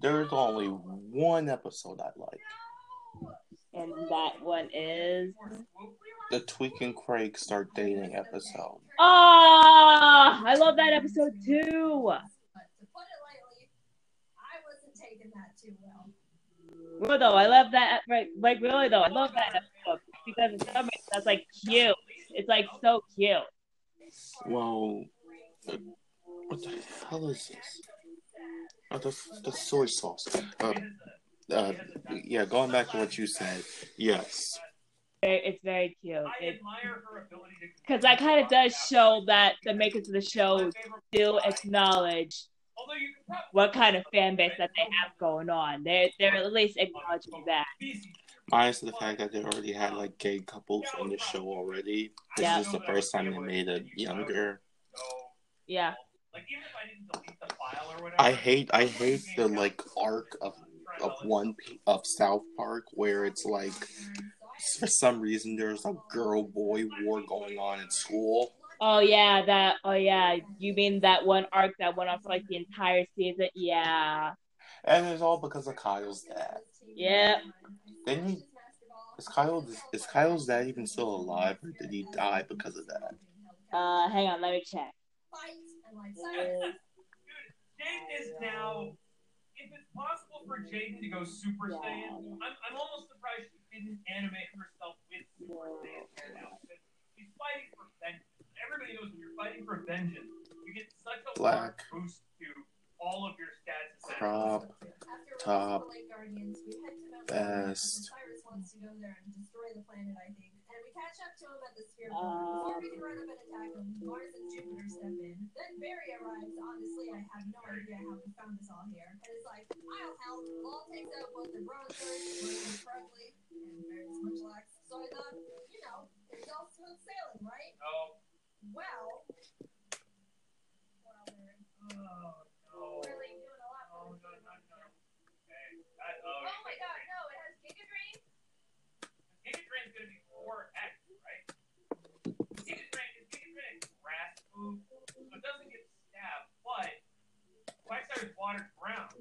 There's only one episode I like. and that one is. The Tweek and Craig start dating episode. Oh, I love that episode too. But to put it lightly, I wasn't taking that too well. Though, I love that. Right, like really though, I love that episode because for some reason that's like cute. It's like so cute. Well, uh, what the hell is this? Oh, the, the soy sauce. Uh, uh, yeah, going back to what you said. Yes. Very- It's very cute. I It, admire her ability to because that kind of does show that the makers of the show do acknowledge Although you could probably what kind of fan base that they have going on. They're they're at least acknowledging that. Minus the fact that they already had like gay couples in the show already. This Yeah. is the first time they made it younger. Yeah. like even if I didn't delete the file or whatever. I hate I hate the like arc of of one of South Park where it's like mm-hmm. for some reason there's a girl boy war going on in school. Oh yeah, that. Oh yeah. You mean that one arc that went on for like the entire season? Yeah. And it's all because of Kyle's dad. Yeah. Didn't he is Kyle is Kyle's dad even still alive or did he die because of that? Uh, hang on. Let me check. Dude, Jaiden is now. If it's possible for Jaiden to go Super Saiyan, I'm, I'm almost surprised she didn't animate herself with Super Saiyan hair now. because She's fighting for vengeance. Everybody knows when you're fighting for vengeance, you get such a large Black. boost to all of your stats. and Crop. top, best. best. Cyrus wants run up and attack him, Mars and Jupiter step in. Then Barry arrives. Honestly, I have no idea how we found this all here. And it's like, I'll help. Law takes out both the Bronzors, Presley, and Barry's Munchlax. So I thought, you know, it's all smooth sailing, right? Oh, Well, well, Barry, oh, no. really doing a lot Oh, no, no, no. Okay. That, oh, Oh my god, no, it has Giga Drain. Giga Drain's gonna be 4x, right? Giga Drain is Giga Drain a grass move, so it doesn't get stabbed, but Quagsire is watered ground.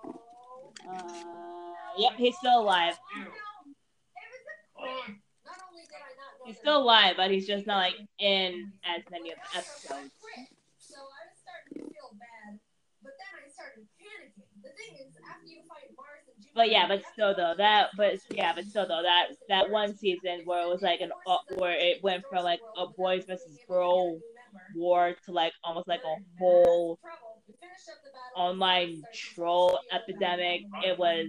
Oh. Uh, yep, he's still alive. Ew. It was a Not only did I not know He's still alive, but he's just not like in as many of the episodes. So I was starting to feel bad, but then I started panicking. The thing is, after you fight Mars and Jupiter, But yeah, but still though that, but yeah, but still though that that one season where it was like an uh, where it went from like a boys versus girl war to like almost like a whole online troll epidemic. It was.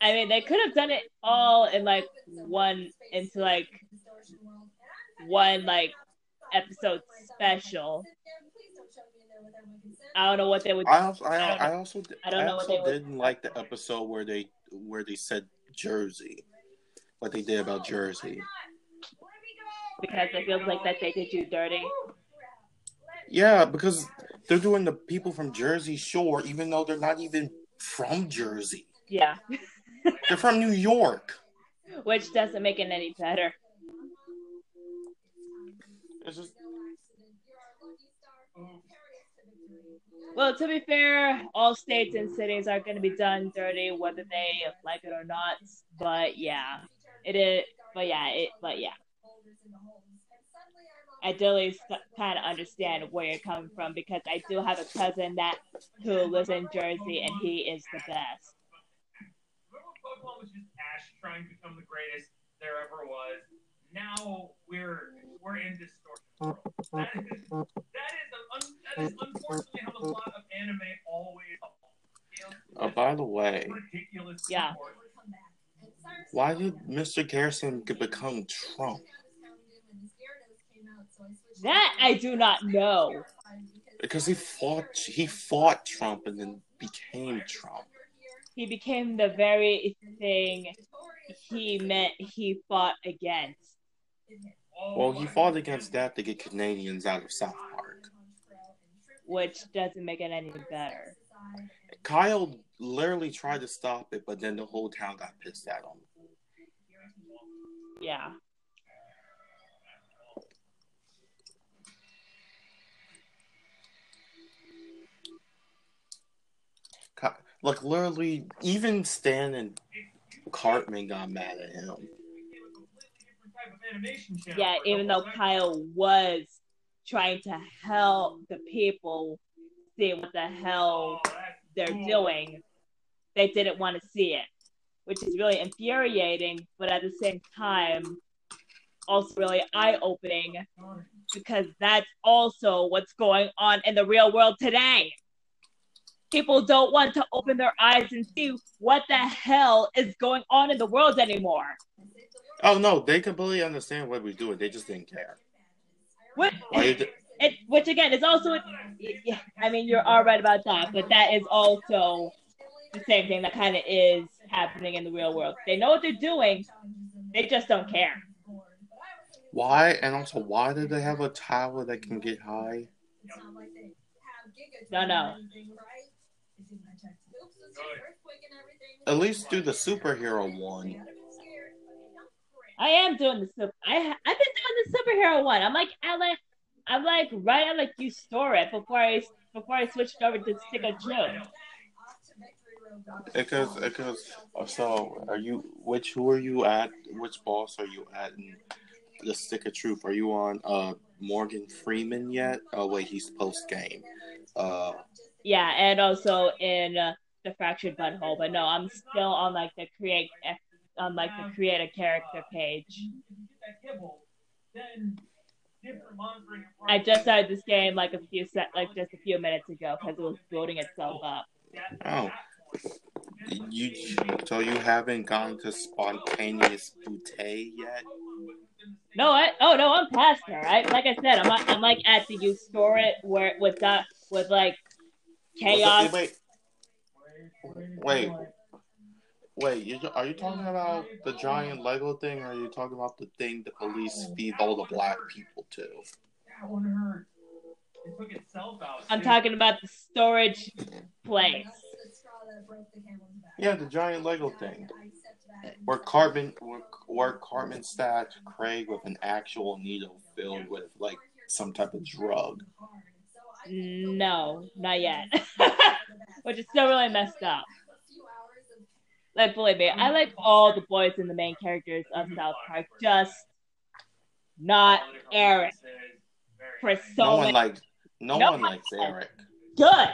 I mean, they could have done it all in like one into like one like episode special. I don't know what they would. I also I, I don't- I also I don't know what they would- didn't like the episode where they where they said Jersey. What they did about Jersey. because it feels like that they did you dirty. Yeah, because they're doing the people from Jersey Shore, even though they're not even from Jersey. Yeah, They're from New York. which doesn't make it any better. It's just Well, to be fair, all states and cities are going to be done dirty, whether they like it or not. But yeah, it is. But yeah, it. But yeah, I do kind of understand where you're coming from because I do have a cousin that who lives in Jersey and he is the best. Remember Pokemon was just Ash trying to become the greatest there ever was. Now we're we're in distortion. That is that is, un, that is unfortunately how the plot of anime always. Oh, by the way, ridiculous. Yeah. support. why did Mr. Garrison become Trump? That I do not know. Because he fought he fought Trump and then became Trump. He became the very thing he meant he fought against. Well, he fought against that to get Canadians out of South Park. which doesn't make it any better. Kyle literally tried to stop it, but then the whole town got pissed at him. Yeah. Like literally, even Stan and Cartman got mad at him. became a completely different type of animation channel Yeah, even though. Kyle was trying to help the people see what the hell Oh, they're cool. doing, they didn't want to see it, which is really infuriating, but at the same time, also really eye opening because that's also what's going on in the real world today. People don't want to open their eyes and see what the hell is going on in the world anymore. Oh no, they completely understand what we're doing. They just didn't care. What, it, which again is also, yeah, I mean, you're all right about that, but that is also the same thing that kind of is happening in the real world. They know what they're doing, they just don't care. why? And also, why do they have a tower that can get high? No, no. At least do the superhero one. I am doing the super. I I've been doing the superhero one. I'm like I like I'm like right at like you store it before I before I switched over to Stick a Truth. Because, because, so are you? Which who are you at? Which boss are you at in the Stick of Truth? Are you on uh Morgan Freeman yet? Oh wait, he's post game. Uh, Yeah, and also in uh, the fractured butthole. But no, I'm still on like the create on like the create a character uh, page. If you could get that kibble, then different monitoring and I just started this game like a few set like just a few minutes ago because it was building itself up. oh, you so you haven't gone to spontaneous boutte yet? No, I oh no, I'm past her. I like I said, I'm like, I'm like at the you store it where with that with like chaos. Wait, wait, wait. You, are you talking about the giant Lego thing, or are you talking about the thing the police oh. feed all the black people to? That one hurt. It took itself out. I'm talking about the storage place. Yeah, the giant Lego thing. Where Cartman, where, where Cartman stabbed Craig with an actual needle filled with like some type of drug. No, not yet. Which is still really messed up. Like believe me, I like all the boys and the main characters of South Park, just not Eric. For so No one no No one one- likes Eric. good.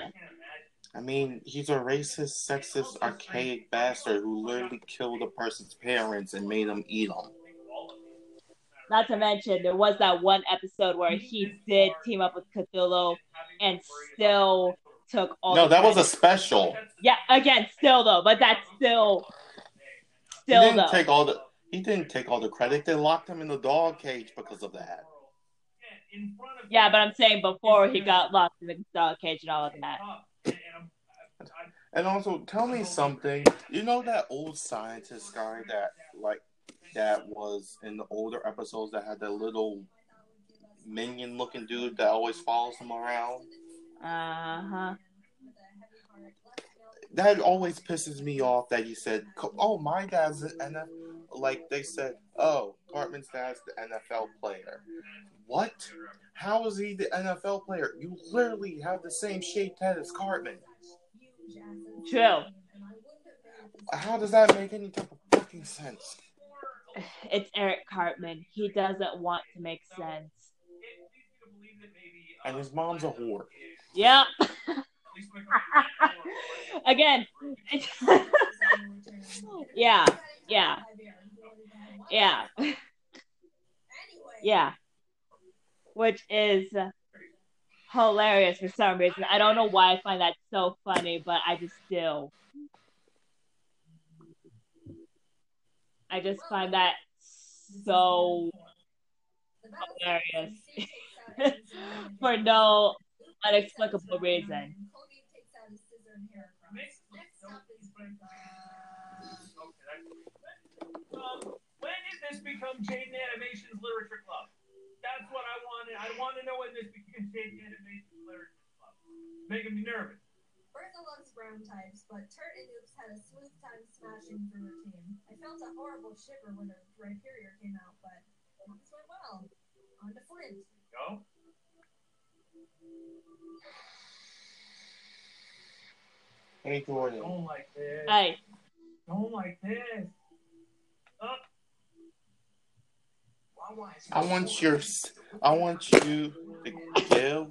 I mean, he's a racist, sexist, archaic bastard who literally killed a person's parents and made them eat them. Not to mention, there was that one episode where he did team up with Cthulhu and still took all. No, that was a special. yeah. Again, still though, but that's still, He still didn't though. take all the. He didn't take all the credit. They locked him in the dog cage because of that. yeah, but I'm saying before he got locked in the dog cage and all of that. And also, tell me something. You know that old scientist guy that like that was in the older episodes that had that little minion looking dude that always follows him around. Uh huh. That always pisses me off that he said, "Oh, my dad's an NFL." Like they said, "Oh, Cartman's dad's the NFL player." What? How is he the NFL player? You literally have the same shaped head as Cartman. True. How does that make any type of fucking sense? It's Eric Cartman. He doesn't want to make sense. And his mom's a whore. Yep. Again. yeah. Yeah. Yeah. Yeah. Which is hilarious for some reason. I don't know why I find that so funny, but I just do. I just find that so hilarious for no unexplicable reason. Um, when did this become Jaiden Animations Literature Club? That's what I wanted. I want to know when this became Jaiden Animations Literature Club. Making me nervous. Bertha loves brown types, but Turt and Oops had a smooth time smashing through her team. I felt a horrible shiver when the Rhyperior came out, but things went well. On to Flint. Go. Hey, Jordan. Don't like this. Hey, Don't like this. Up. I want your, I want you to give.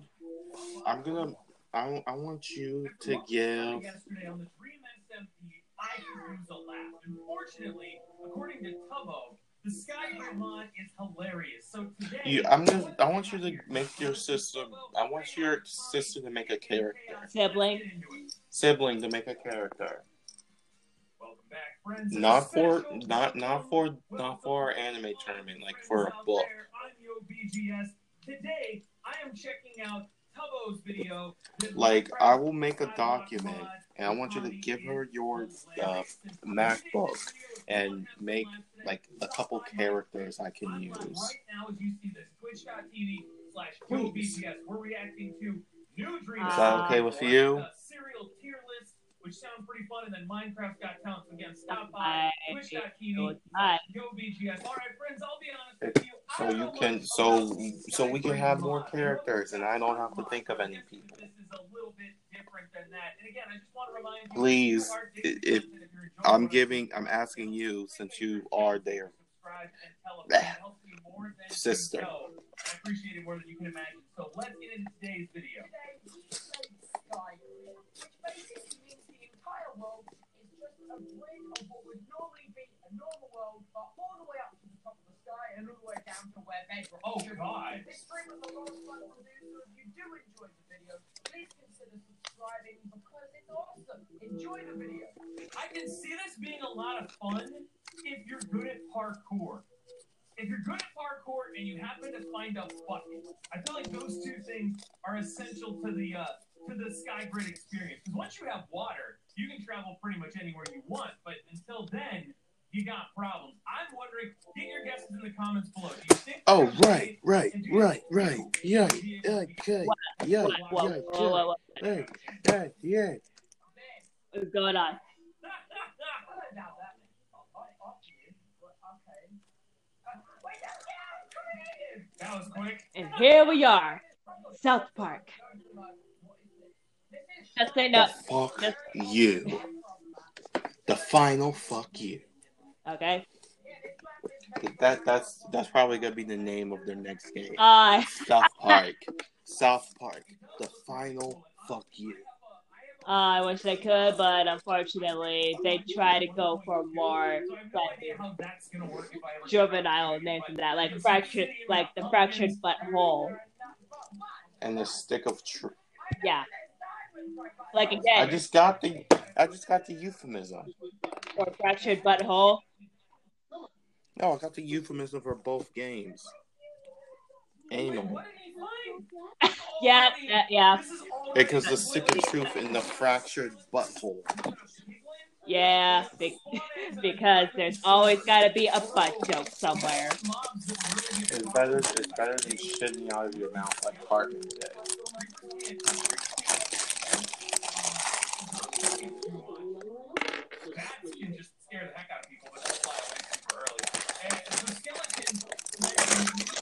I'm gonna. I, I want you to give. Yesterday on the three men stampede, I could a laugh. Unfortunately, according to Tubbo, the Sky Gremlin is hilarious. So today, You, I'm just. I want you to make your sister. I want your sister to make a character. Sibling. Sibling to make a character. Welcome back, friends. Not for not not for not for our anime tournament, like for a book. I'm Yo BGS. Today, I am checking out Tubbo's video. Like I will make a document, and I want you to give her your uh, MacBook and make like a couple characters I can use. Right now, as you see this, twitch.tv slash Please. BGS. We're reacting to New Dream. Is that okay with you? Uh, serial tier list, which sounds pretty fun, and then Minecraft Got Talents again. Stop by I twitch.tv Hi. Yo BGS. All right, friends, I'll be honest with you. So you can so so we can have more characters, and I don't have to think of any people. This is a little bit different than that. And again, I just want to remind you. Please, if- Disney if content, if you're enjoying I'm giving, I'm asking you since you are there, subscribe and tell a friend. It helps me more than you Sister. I appreciate it more than you can imagine. So let's get into today's video. Oh. God. This stream was lot of fun to do, so if you do enjoy the video, please consider subscribing because it's awesome. Enjoy the video. I can see this being a lot of fun if you're good at parkour. If you're good at parkour and you happen to find a bucket, I feel like those two things are essential to the uh, to the Sky Grid experience. Because once you have water, you can travel pretty much anywhere you want. But until then, you got problems. I'm wondering, get your guesses in the comments below. Do you think? Oh, right, right, and do you right, right. you Yeah, would be able yeah, okay. Yeah, What? What? yeah, yeah. What? What? Hey, hey, yeah. Oh, What's going on? That was quick. And here we are, South Park. Just say no. Fuck you. The final fuck you. Okay. That that's that's probably gonna be the name of their next game. Uh, South Park. South Park. The final fuck you. I wish they could, but unfortunately, they try to go for more So I have no idea how that's gonna work if I ever juvenile names than that, like fractured, like the fractured butthole. And the stick of truth. Yeah. Like again, I just got the I just got the euphemism. or fractured butthole. No, I got the euphemism for both games. Anal. What did he find? Yeah, yeah, yeah. This is all Because the stick of truth in the fractured butthole. Yeah, be- because there's always got to be a butt joke somewhere. It's better. It's better than shitting out of your mouth like Cartman did. Bats can just scare the heck out of people, but they'll fly away super early. And the skeleton, when you're teleporting to the block you're on, those seem to be the only two things that be a real problem. Uh, You need blocks that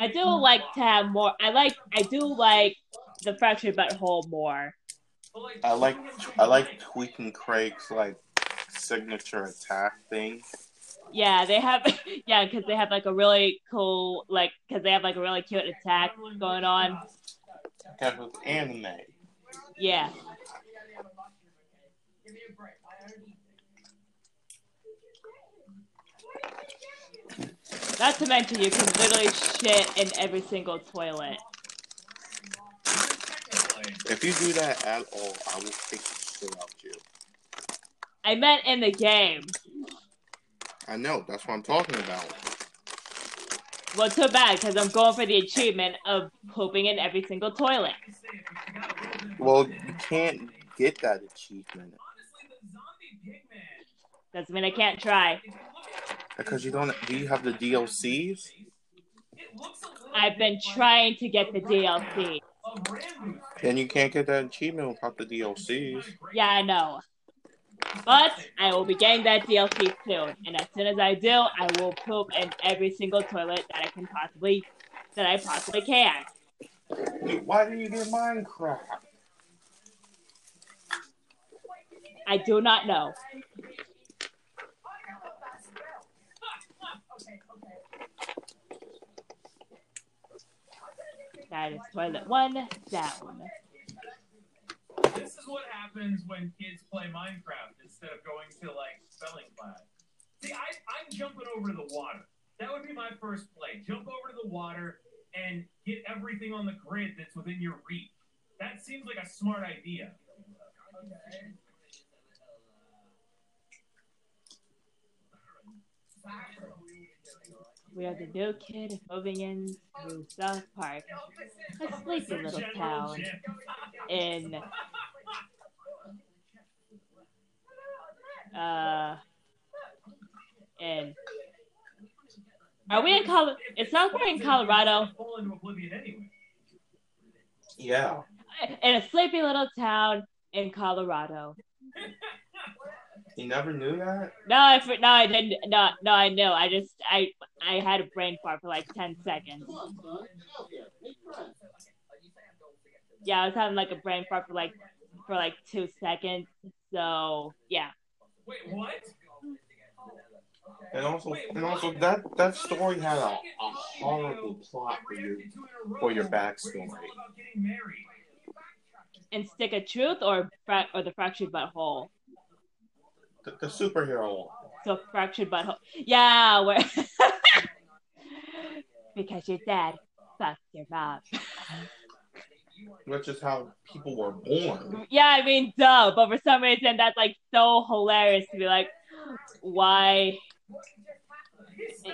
I do like to have more. I like. I do like the fractured butthole more. I like. I like Tweek and Craig's like signature attack thing. Yeah, they have. Yeah, because they have like a really cool, like, because they have like a really cute attack going on. Because with anime. Yeah. Not to mention, you can literally shit in every single toilet. If you do that at all, I will kick the shit out of you. I meant in the game. I know. That's what I'm talking about. Well, too bad, because I'm going for the achievement of pooping in every single toilet. Well, you can't get that achievement Honestly, the zombie pigman. Doesn't mean I can't try. because you don't. Do you have the DLCs? It looks a little I've been trying to get the DLC. Then you can't get that achievement without the DLCs. Yeah, I know. But I will be getting that DLC soon, and as soon as I do, I will poop in every single toilet that I can possibly, that I possibly can. Why do you do Minecraft? I do not know. That is toilet one down. This is what happens when kids play Minecraft instead of going to like spelling class. See, I, I'm jumping over to the water. That would be my first play. Jump over to the water and get everything on the grid that's within your reach. That seems like a smart idea. We are the new kid moving into South Park, a sleepy little General town in uh in are we in Col? Is South Park in Colorado? Fall into oblivion anyway. Yeah. In a sleepy little town in Colorado. You never knew that? No, I no, I didn't. No, no, I knew. I just I I had a brain fart for like ten seconds. Yeah, I was having like a brain fart for like for like two seconds. So yeah, Wait, what? And also, and also that that story had a, a horrible plot for your for your backstory. and stick of truth or fra- or the fractured butthole. The, the superhero. So fractured butthole. Yeah, where because your dad fucked your mom. Which is how people were born. Yeah, I mean, duh. But for some reason, that's like so hilarious to be like, why?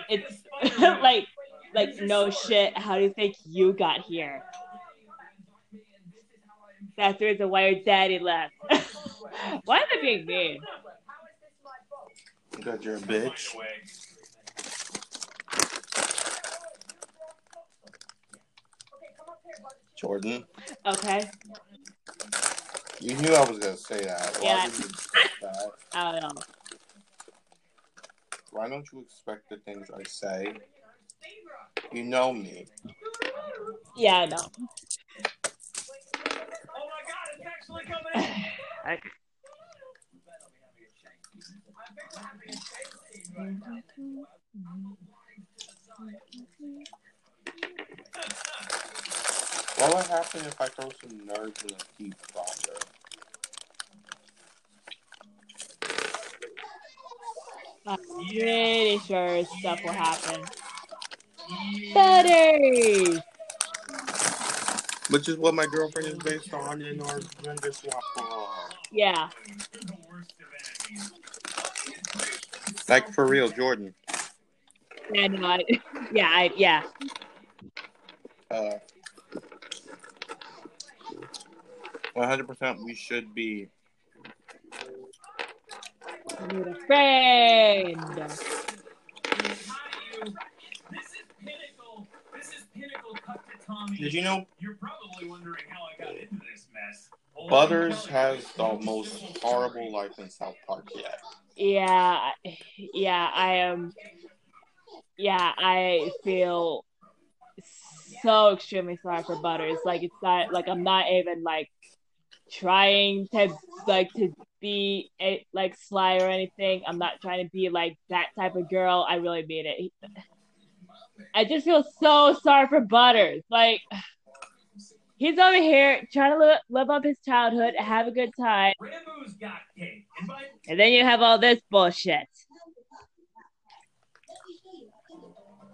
It's like, like no shit. How do you think you got here? That's the reason why your daddy left. why are they being mean? Because you're a bitch. Jordan. Okay, You knew I was gonna say that. Why Yeah. did you that? I don't know. Why don't you expect the things I say? You know me. Yeah, I know. Oh my god, it's actually coming in! I- What would happen if I throw some nerds in a deep fryer? I'm pretty sure stuff will happen. Better. Which is what my girlfriend is based on in our gender swap. Yeah. The worst of enemies. Like for real, Jordan. Yeah, no, I, yeah, I, yeah. Uh, 100% we should be I need a friend. This is Pinnacle. This is Pinnacle cut to Tommy. Did you know You're probably wondering how I got into this mess. Well, Butters let has the most horrible life in South Park yet? Yeah, yeah, I am. Yeah, I feel so extremely sorry for Butters. Like it's not like I'm not even like trying to like to be a, like sly or anything. I'm not trying to be like that type of girl. I really mean it. I just feel so sorry for Butters. Like he's over here trying to live, live up his childhood, have a good time, Rambo's got cake. And and then you have all this bullshit.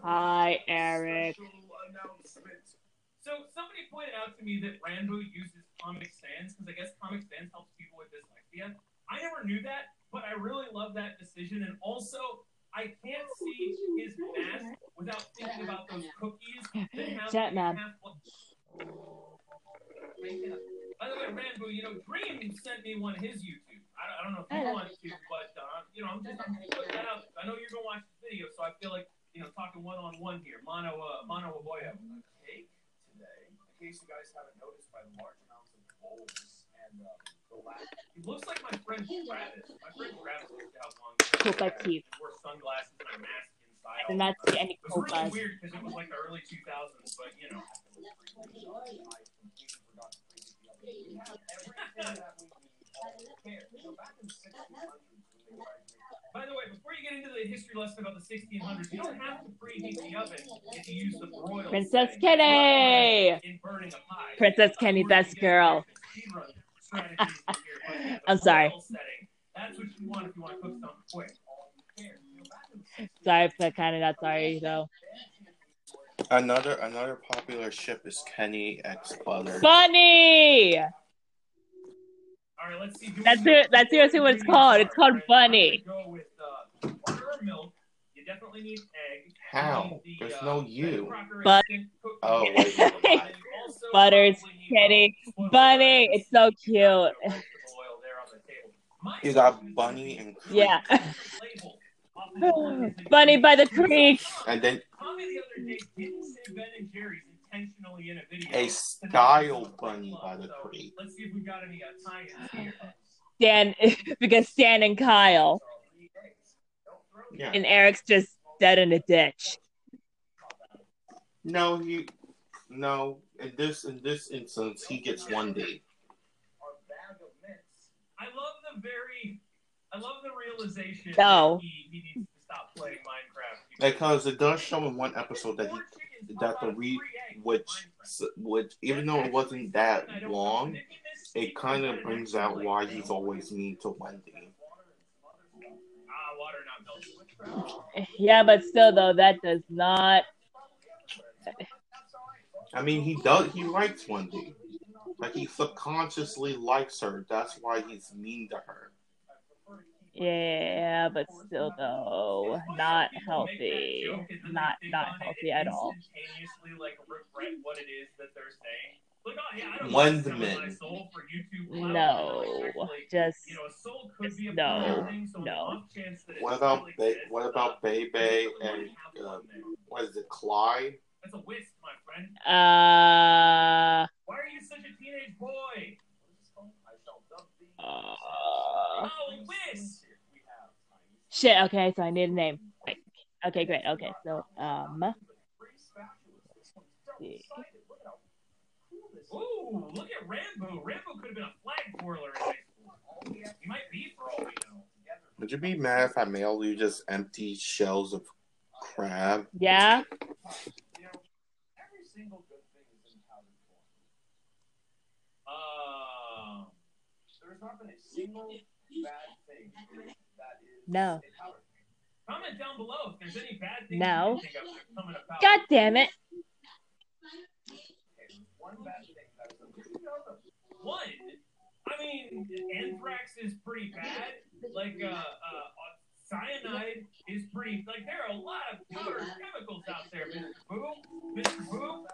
Hi, Eric. So somebody pointed out to me that Rambo uses Comic Sans because I guess Comic Sans helps people with dyslexia. I never knew that, but I really love that decision. And also, I can't see his mask without thinking about those cookies that have Chat man. By the way, Rambo, you know, Dream sent me one of his YouTube. I don't, I don't know if you want to, but uh, you know, I'm just I'm putting that out. I know you're gonna watch the video, so I feel like you know, talking one on one here. Mono, uh, mono Aboya. cake today. In case you guys haven't noticed by the large amounts of bowls the lack He looks like my friend Travis. My friend Travis used to have long Cool, but cute. Wore sunglasses and a mask inside. And all not the see time. any It was really weird because it was like the early 2000s, but you know. I completely forgot to bring it the other day. We have everything that we need all prepared. So back in the 1600s when they tried to make By the way, before you get into the history lesson about the 1600s, you don't have to preheat the oven if you use the broil. Princess. Kenny! In burning a pie. Princess uh, Kenny, best girl. I'm sorry. That's what you want if you want to cook something quick. Sorry, but kind of not sorry though. Another another popular ship is Kenny X Butter. Funny. All right, let's see. Do That's it- that's seriously what it's called. It's called All right, funny. Go with uh, milk. You definitely need egg. How? The, There's uh, no you. Crocker But- Oh, wait. And also Butters, Kenny, uh, Bunny. It's so cute. Oil there on the table. My You got question is Bunny gonna and be Yeah. label off of the ones that Bunny you- by the creek. And then Tommy the other day didn't say Ben and Jerry's intentionally in a video. a style not bunny by the So, creek. Let's see if we got any uh, tie-ins here. Dan, because Stan and Kyle, Yeah. and Eric's just dead in a ditch. No, he no. In this in this instance, he gets one day. I love the very, I love the realization No. that he, he needs to stop playing Minecraft. Because it does show in one episode that he Four chickens that the on re free egg which which even though it wasn't that long, did he miss it kind of brings out why he's always mean to Wendy. Ah, water not melted. Yeah, but still though, that does not. I mean, he does. He likes Wendy. Like he subconsciously likes her. That's why he's mean to her. Yeah, but still though, not healthy. Not not healthy at all. Instantaneously, like regret what it is that they're saying. Like, oh yeah, I don't When's want to sell my men? soul for YouTube. clout. No, just you know, a soul could be a No, permanent thing, so on the no. off chance that it What about ba- what about Bebe and uh, what is it, Clyde? That's a wisp, my friend. uh, Why are you such a teenage boy? uh Oh, wisp. Shit. Okay, so I need a name. Okay, great. Okay, so um, see. Ooh, look at Rambo. Rambo could have been a flag twirler in high school. He might be for all we know. Would you be mad if I mailed you just empty shells of crab? yeah, single good thing is in powder. Uh, There's not been a single bad thing that is no. Comment down below if there's any bad things no. God damn it. One, I mean, anthrax is pretty bad. Like, uh, uh, cyanide is pretty. Like, there are a lot of powder chemicals out there, Mr. Boom. Mr. Boom.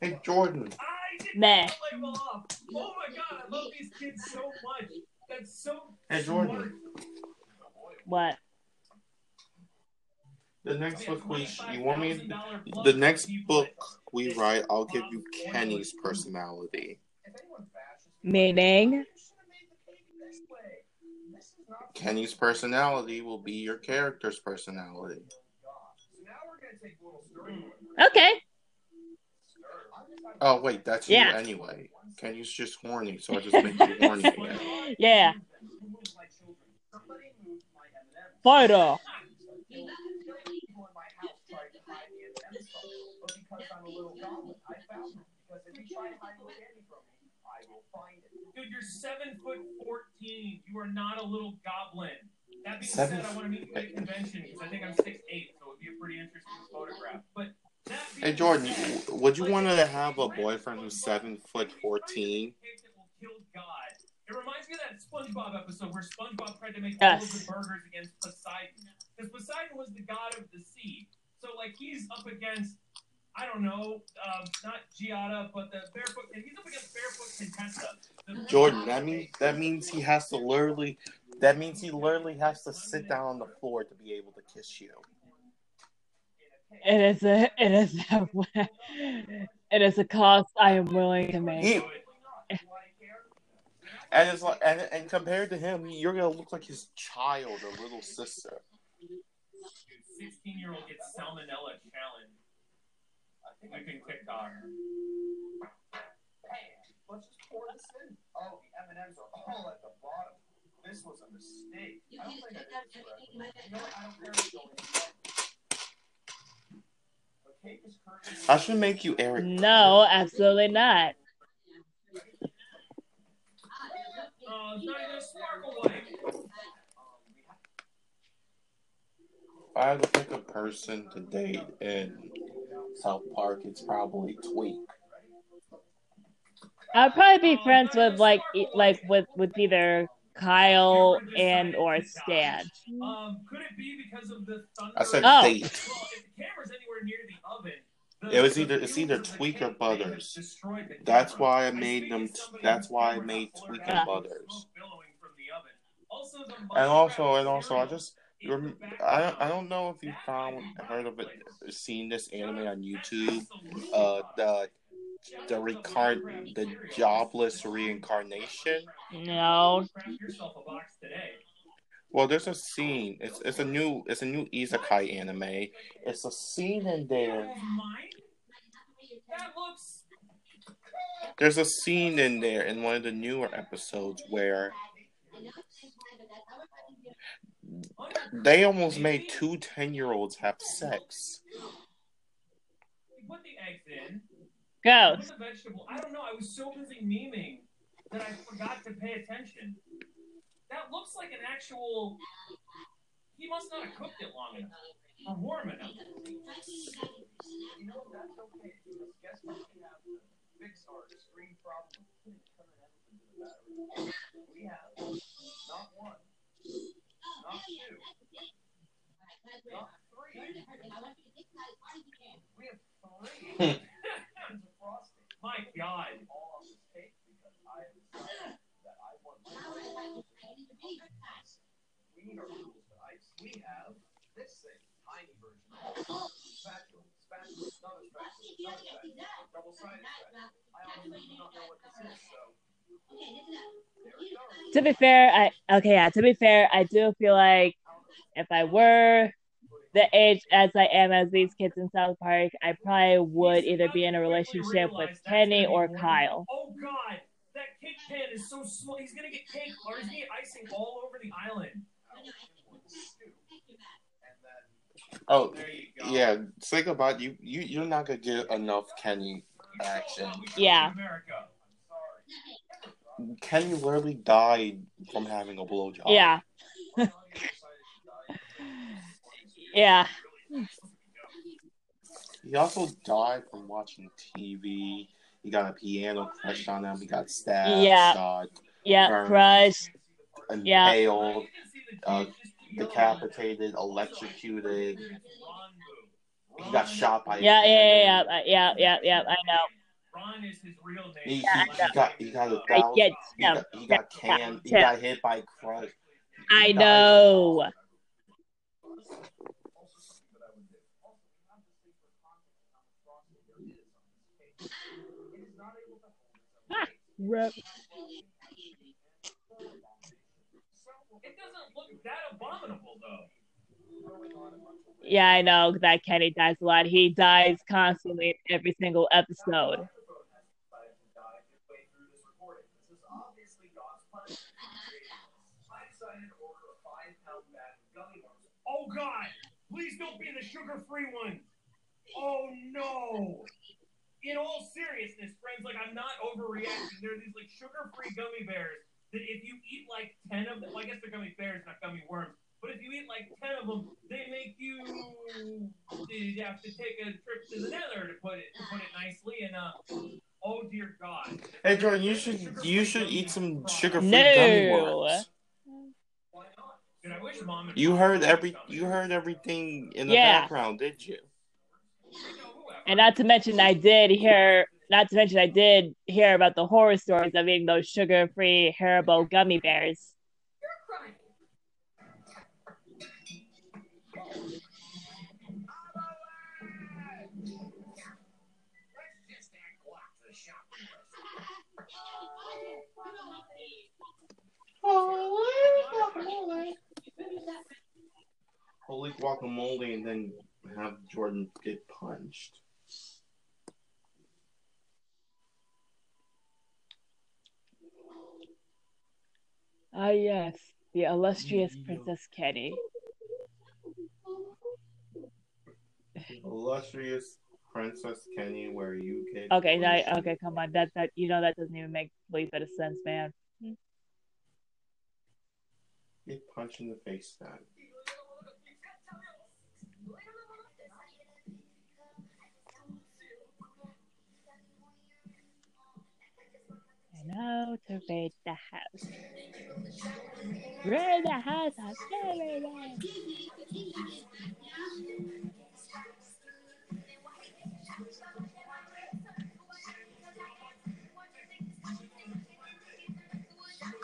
Hey, Jordan. I did Meh. not label off. Oh my god, I love these kids so much. That's so Hey, Jordan. What? The next book we you want me the next book we write, I'll give you Kenny's personality. Meaning? Kenny's personality will be your character's personality. Okay. Oh wait, that's Yeah. you anyway. Kenny's just horny, so I just make you horny again. Yeah. Photo. Dude, you're seven foot fourteen. You are not a little goblin. That being Seven said, I want to meet you at a convention because I think I'm six eight, so it would be a pretty interesting photograph. But Hey Jordan, said, would you want to have a boyfriend who's seven foot fourteen? It reminds me of that SpongeBob episode where SpongeBob tried to make all of the burgers against Poseidon. Because Poseidon was the god of the sea. So, like, he's up against, I don't know, um, not Giada, but the barefoot, he's up against barefoot Contessa. Jordan, that means that means he has to literally that means he literally has to sit down on the floor to be able to kiss you. It is a it is a it is a cost I am willing to make. He, and it's like and, and compared to him, you're gonna look like his child or little sister. 16 year old gets salmonella challenge. I think I can TikTok. Let's just pour this in. Oh, the M&Ms are all at the bottom. This was a mistake. I don't think I did. You know what? I don't care what's going on. The cake I should make you Eric. No, absolutely not. Uh, oh, it's not even a sparkle wipe. If um, I had to pick a person to date in South Park, it's probably Tweek. I'd probably be friends with like like with with either Kyle and or Stan. Um, could it be because of the thunder? I said Oh. date. Well, if the camera's anywhere near the oven, It was either- it's either of Tweek or cake Butters. That's why I I made them. as That's why I made out Tweek and Yeah. Butters. smoke billowing from the oven. Also, the And also, and also, I just in rem- the I don't. I don't know if you found heard of it, seen this anime on YouTube. Uh, the the recar- the jobless reincarnation. No. Craft yourself a box today. Well, there's a scene. It's it's a new it's a new isekai anime. It's a scene in there. That was mine? That looks. There's a scene in there in one of the newer episodes where they almost made two 10 year olds have sex. You put the eggs in. Ghost. Put the vegetable. I don't know. I was so busy memeing that I forgot to pay attention. That looks like an actual. He must not have cooked it long enough or warm enough. You know? That's okay. Because guess what? We have to fix our screen problem. We couldn't turn everything to the battery. We have not one, not two, not three. We have three kinds of frosting. My God. All on this cake because I decided that I want my We need our rules to ice. We have this thing, tiny version. Spatula, spatula, another spatula, another spatula, double-sided spatula. I honestly do not know what this is, so there we go. To be fair, I okay, yeah, to be fair, I do feel like if I were the age as I am as these kids in South Park, I probably would either be in a relationship with Kenny or Kyle. Oh God, that cake pan is so small. He's gonna get cake or he's gonna get icing all over the island. Oh, There you go. yeah. Think about you. You you're not gonna get enough Kenny action. Yeah. Kenny literally died from having a blowjob. Yeah, yeah. He also died from watching TV. He got a piano crushed on him. He got stabbed. Yeah. Shot. Yeah, Burn. crushed. Yeah. impaled, uh, decapitated, electrocuted. He got shot by. Yeah, yeah, yeah, yeah, yeah, yeah, yeah. I know. Ron is his real He, name. he, Yeah, he got he got a I thousand. get He got, he got canned. He got hit by a crush. I He died. know. Rip. It doesn't look that abominable though. Yeah, I know that Kenny dies a lot. He dies constantly in every single episode. Oh God! Please don't be the sugar-free ones. Oh no! In all seriousness, friends, like I'm not overreacting. There are these like sugar-free gummy bears that if you eat like ten of them, well, I guess they're gummy bears, not gummy worms. But if you eat like ten of them, they make you you have to take a trip to the nether to put it to put it nicely. And uh, oh dear God! Hey Jordan, you should you should eat some sugar-free gummy worms. Dude, I wish mom and You heard every you heard everything in the Yeah. background, did you? And not to mention, I did hear. Not to mention, I did hear about the horror stories of eating those sugar-free Haribo gummy bears. You're crying. Holy guacamole, and then have Jordan get punched. Ah, yes, the illustrious Princess Kenny. Illustrious Princess Kenny, where you get Okay, now, okay, come on. That that you know that doesn't even make a bit of sense, man. Get punched in the face. I know to raid the house. Raid the house on Saturday.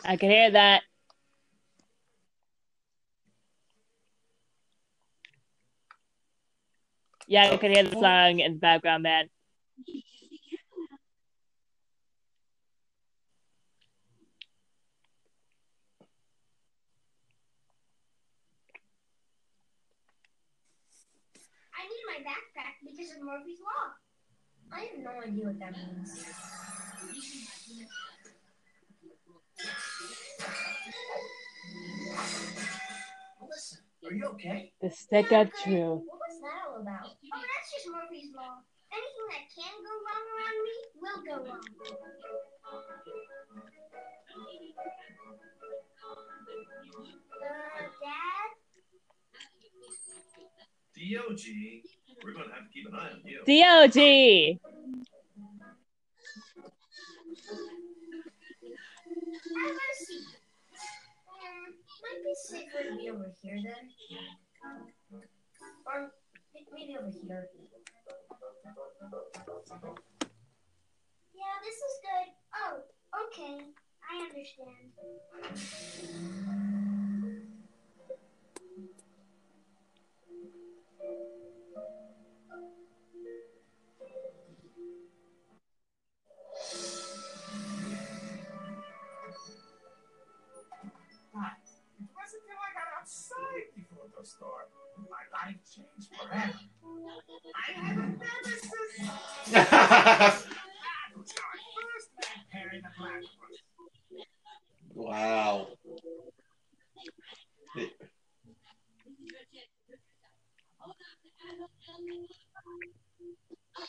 I can hear that. Yeah, I can hear the song in the background, man. I need my backpack because of Murphy's Law. I have no idea what that means. Listen, are you okay? The stick of Okay, DOG, we're going to have to keep an eye on you. DOG. How about a seat? Um, might be safer to be over here then. Or maybe over here. Yeah, this is good. Oh, okay. I understand. Store. My life changed forever. I had a nemesis. That was how I first met Perry the Platypus. wow.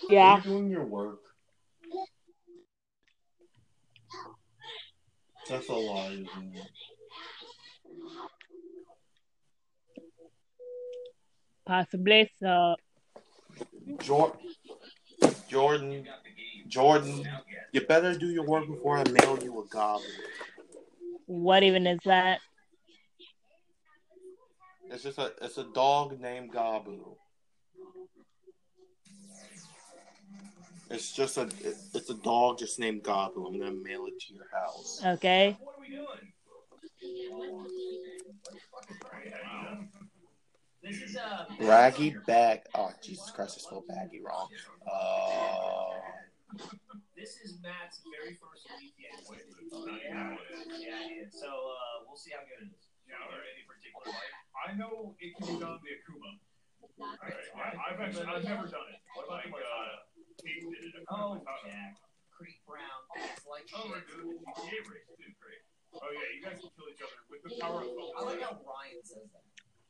Yeah. Are you doing your work? That's a lot, isn't it? Possibly so. Jor- Jordan, Jordan, you better do your work before I mail you a goblin. What even is that? It's just a it's a dog named Gabu. It's just a it- it's a dog just named Gabu. I'm gonna mail it to your house. Okay. What are we doing? This is uh, Braggy bag. Oh Jesus Christ! I spelled baggy wrong. Uh, this is Matt's very first weekend with me. Yeah, yeah. So uh, we'll see how good it is. Yeah, are there any particular like? I know it can be done via Kuma. Alright, I, I've actually I've never done it. What like uh, Kate did it. Oh, Jack, Creek Brown, that's like Oh, shit. doing the GTA race too. Great. Oh yeah, you guys can kill each other with the power of I like how Ryan says that.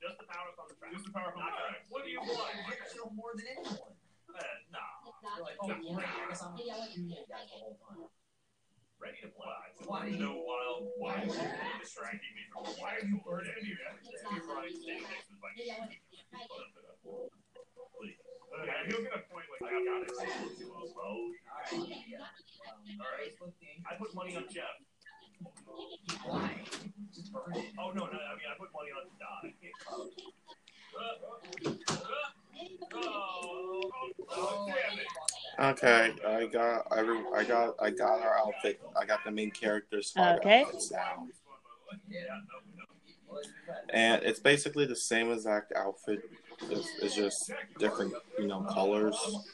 Just the power on the track. Just the power on the track. What do you want? I kill more than anyone. Uh, nah. You're like, oh, great. I guess I'm shooting you guys the whole time. Ready to play. Why? No wild, why are you distracting me from why are you burning me? You're right, standing next to the bike. Please. Yeah, he'll get a point like I got it. Oh, Alright, yeah. Um, Alright. I put money on Jeff. Why? Just burn it. Oh no, no, I mean I put money on Die. Damn it. okay, I got every I got I got our outfit. I got the main characters Okay. outfits now, Yeah, no, no. Well, it's because- and it's basically the same exact outfit. It's, it's just different, you know, colors. Of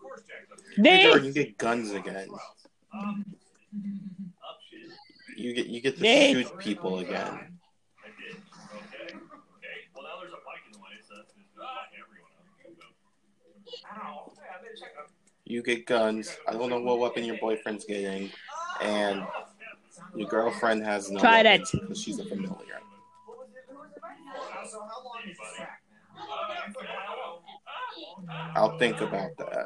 course, Jack. Hey, Me? You get guns again. You get you get to shoot people again. I did. Okay. Okay. Well, now there's a bike in the way, so that's just fucking everyone. Ow. Hey, I better check up. You get guns. I don't know what weapon your boyfriend's getting, and your girlfriend has no Try that. because she's a familiar. So how long is this track, man? I'll think about that. An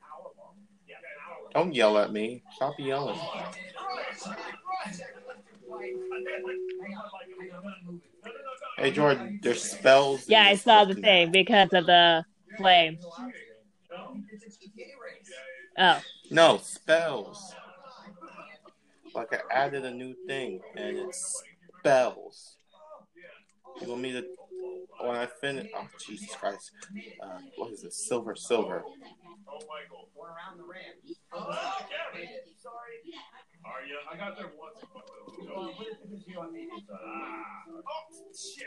hour long. Yeah, an hour. Don't yell at me. Stop yelling. Hang on, hang on, I'm moving. Hey Jordan, there's spells. Yeah, I saw the thing because of the flame. It's a GTA race. Oh. No spells. Like I added a new thing, and it's spells. You want me to? When I finish, oh Jesus Christ! Uh, what is this? Silver, silver. Oh, Michael. Going around the ramp. Oh, Kevin. Sorry. Are you? I got there once. but- Well, what if it was you on the inside? Ah. Oh, shit.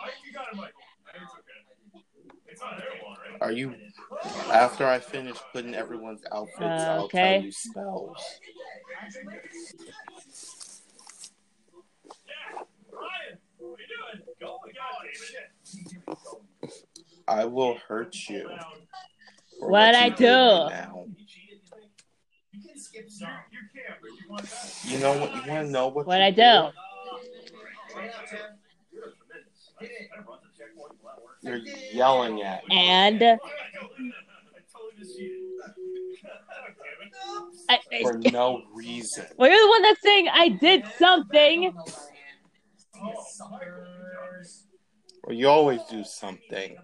I, you got it, Michael. It's okay. It's not there long, right? Are you? After I finish putting everyone's outfits, I'll Okay. tell you spells. Yeah. Ryan, what are you doing? Go. God damn it. I will hurt you. Hold down. for What'd I you did right do? Now. You cheated, you think? You can skip You, some. you can, but you want that? You know what? You want to know what? What'd I do? Right up, Tim. You're tremendous. I, I run the checkpoint. Will that work? You're yelling at me. And I totally just cheated. I, for no reason. well, you're the one that's saying I did something. Well, you always do something.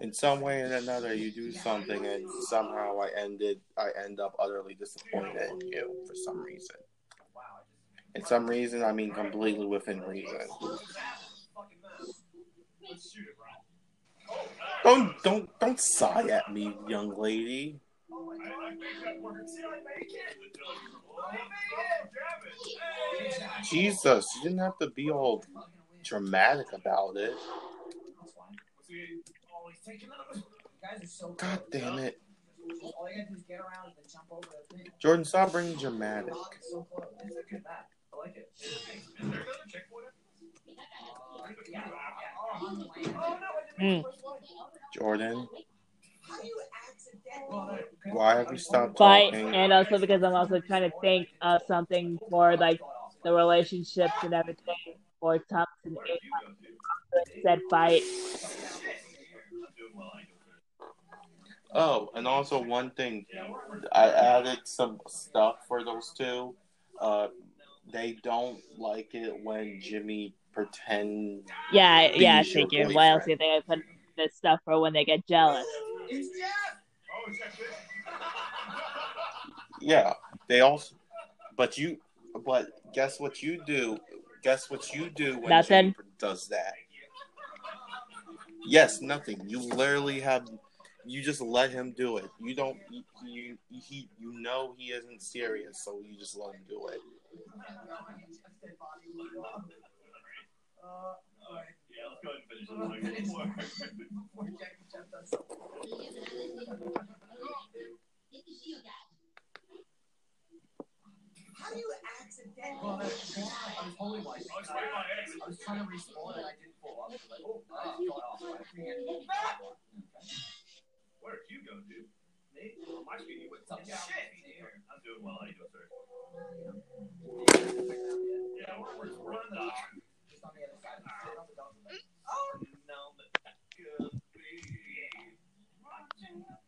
In some way or another, you do something, and somehow I ended. I end up utterly disappointed in you for some reason. In some reason, I mean completely within reason. Don't don't don't sigh at me, young lady. Jesus, you didn't have to be all dramatic about it. See, always taking up. You guys are so God damn it, All you gotta do is get around and then jump over the thing. Jordan, stop being dramatic. It's so close. It's a good map. I like it. Is there another checkpoint? Yeah, yeah. On the land. No, I didn't Mm. make the first one. Jordan, How do you accidentally? Well, why have you stopped But talking? and also because I'm also trying to think of something for like the relationships and everything for Thompson and did you go to? said fight. I'm doing well, I know. Oh, and also one thing, I added some stuff for those two. Uh, they don't like it when Jimmy pretend. Yeah, yeah, I Be's your figured. Why else do you think I put this stuff for when they get jealous? It's Jeff. Is that it? Yeah, they also. But you, but guess what you do? Guess what you do when Nothing. Juniper does that? Yes, nothing. You literally have. You just let him do it. You don't. You, you he. You know he isn't serious, so you just let him do it. Yeah, let's go ahead and finish this. How do you accidentally? Well, that's, I was holding my. It's right on X. I was trying to respawn and I didn't pull up. I was like, oh, got off. I think I- Where'd you go, dude? Me? On my screen, you went Some shit. shit. I'm doing well. How you doing, sir? Yeah, Yeah, we're, we're, we're on the. Just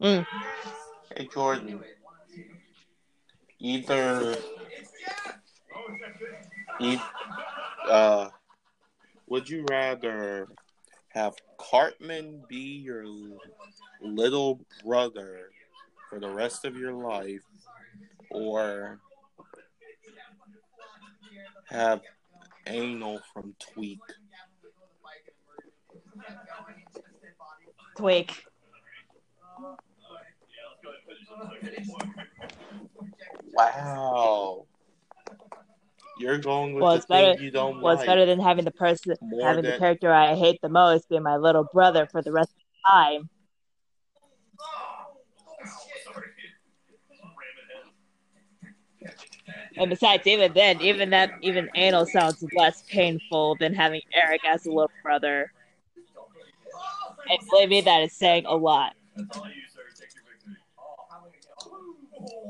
Mm. Hey Jordan, either e- uh, would you rather have Cartman be your little brother for the rest of your life, or have Anal from Tweek? Tweek. Yeah, let's go ahead and finish this. Wow. You're going with Well, the better- thing you don't Well, it's better than having the person, More having the character I hate the most be my little brother for the rest of the time. Sorry. Ramming head. And besides, even then, even that, even anal sounds less painful than having Eric as a little brother. And believe me, that is saying a lot. That's all you, sir. Take your victory. Oh, how am I gonna get?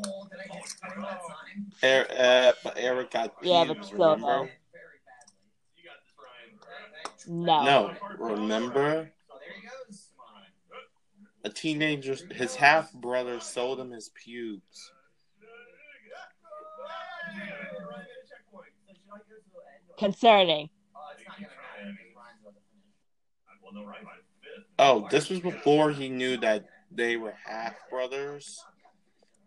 Oh, did I get stuck that time? Er- uh, Eric got Yeah, but still, remember? though. Very badly. You got this, Ryan. No. No, remember? So there he goes. Come on, Ryan. A teenager, his half brother sold him his pubes. Concerning. Oh, it's not gonna matter because Ryan's about to finish. Well, no, Ryan, fifth. Oh, this was before he knew that they were half brothers.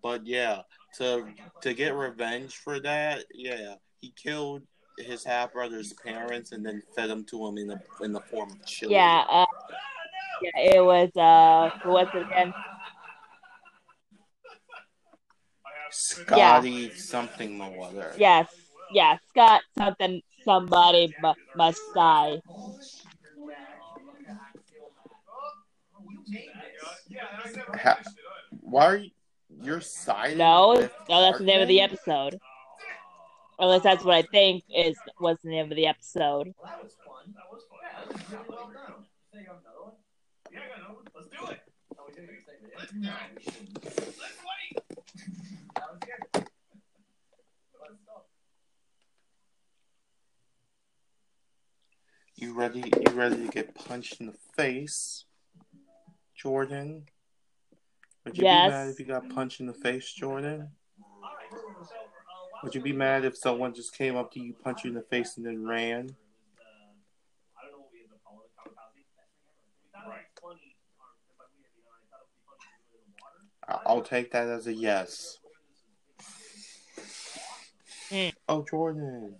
But yeah, to to get revenge for that, yeah, he killed his half brother's parents and then fed them to him in the in the form of chili. Yeah. Uh, yeah. It was. Uh. Who was it again? Scotty something no other. Yes. Yeah. Scott. Something. Somebody mu- must die. Yeah, I never Ha- Why are you you're siding? No. No. That's the name of the episode. Or at least that's what I think is was the name of the episode. Well, that was fun. That was fun. Yeah, that was really well done. Say you another one? Yeah, I got another one. Let's do it. We didn't save it. Let's No, go. Let's wait. That was good. Let's go. You ready? You ready to get punched in the face, Jordan? Would you Yes. be mad if you got punched in the face, Jordan? All right. So, Would you be mad if someone just came up to you, punched you in the face, and then ran? I don't know what we ended up calling it, kamikaze. We thought it was funny, but we, you know, I thought it would be funny to do it in the water. I- I'll take that as a yes. Hmm. Oh, Jordan.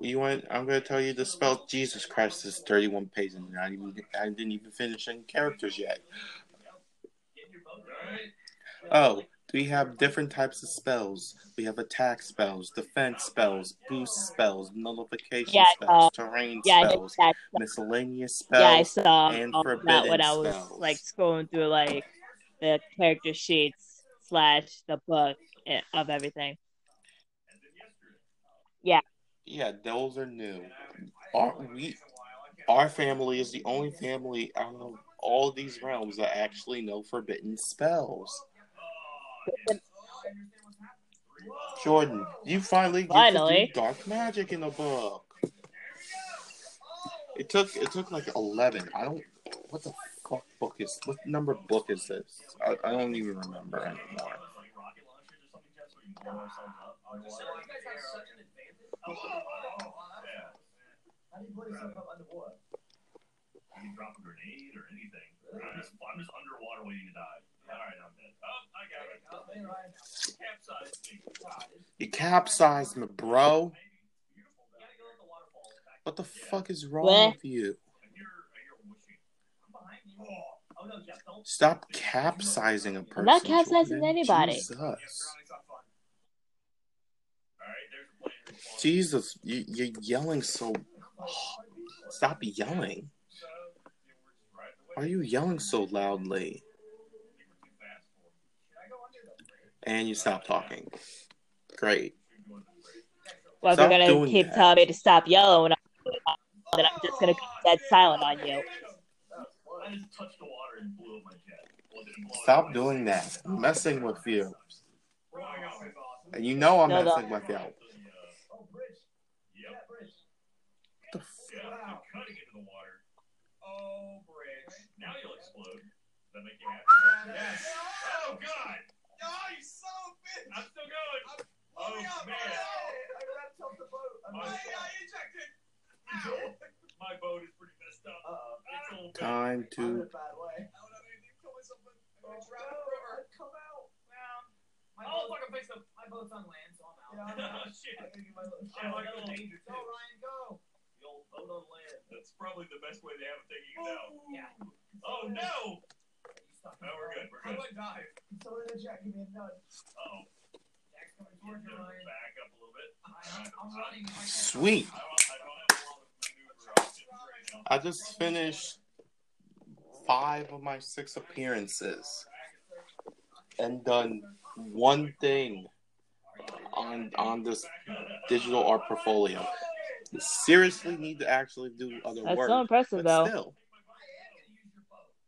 You want? I'm gonna tell you to spell Jesus Christ is 31 pages, and I didn't, even- I didn't even finish any characters yet. Oh, we have different types of spells. We have attack spells, defense spells, boost spells, nullification Yeah, spells, uh, terrain Yeah. Spells, miscellaneous Yeah, I spells. saw and that forbidden when I was spells. like scrolling through like the character sheets slash the book eh, of everything. Yeah, those are new. Our we, our family is the only family out of all these realms that actually know forbidden spells. Jordan, you finally get Finally. dark magic in the book. It took it took like eleven. I don't. What the fuck book is? What number book is this? I, I don't even remember anymore. How do you put yourself underwater? You can drop a grenade or anything. I'm just, I'm just underwater waiting to die. All right, I'm dead. Oh, I got it. You capsized me, bro. What the fuck is wrong What? with you? Stop capsizing a person. not capsizing anybody. Jesus. Jesus, you, you're yelling so. Stop yelling. Why are you yelling so loudly? And you stop talking. Great. Well, Stop you're gonna keep that. telling me to stop yelling, then I'm just gonna be dead silent on you. I just touched the water and blew up my jet. Well, didn't blow it Stop doing that. I'm messing with you. Growing up is awesome. And you know I'm No, no. messing with you. What Oh, bridge. Yep. The f- Yeah, I'm cutting into the water. Oh, bridge. Now you'll explode. Does that make you happy? Yes. Oh, God. Oh, you son of a bitch. I'm still going. Oh, man. I gotta tilt the boat. I ejected. My boat is pretty messed up. Uh-oh. It's a little bit. Time to. I don't have anything to kill myself with. I'm gonna drown in the river. Come out. My Oh, boat- fuck, I'm fixing My boat's on land, so I'm out. Yeah, I'm out. Shit. I gotta get my little- I'm like a little danger Go. Ryan, go. The old boat on land. That's probably the best way they have of taking us out. Yeah. Oh, no. You stuck No, we're good. We're How good. do I dive? Someone in the chat, give me a nudge. Uh-oh. Jack's coming towards you, Ryan. Back up a little bit. I'm, I'm running. Sweet. I don't, I don't have a lot of maneuver options right now. I just finished five of my six appearances and done one thing on on this digital art portfolio. Seriously, need to actually do other That's work. so impressive, though. still,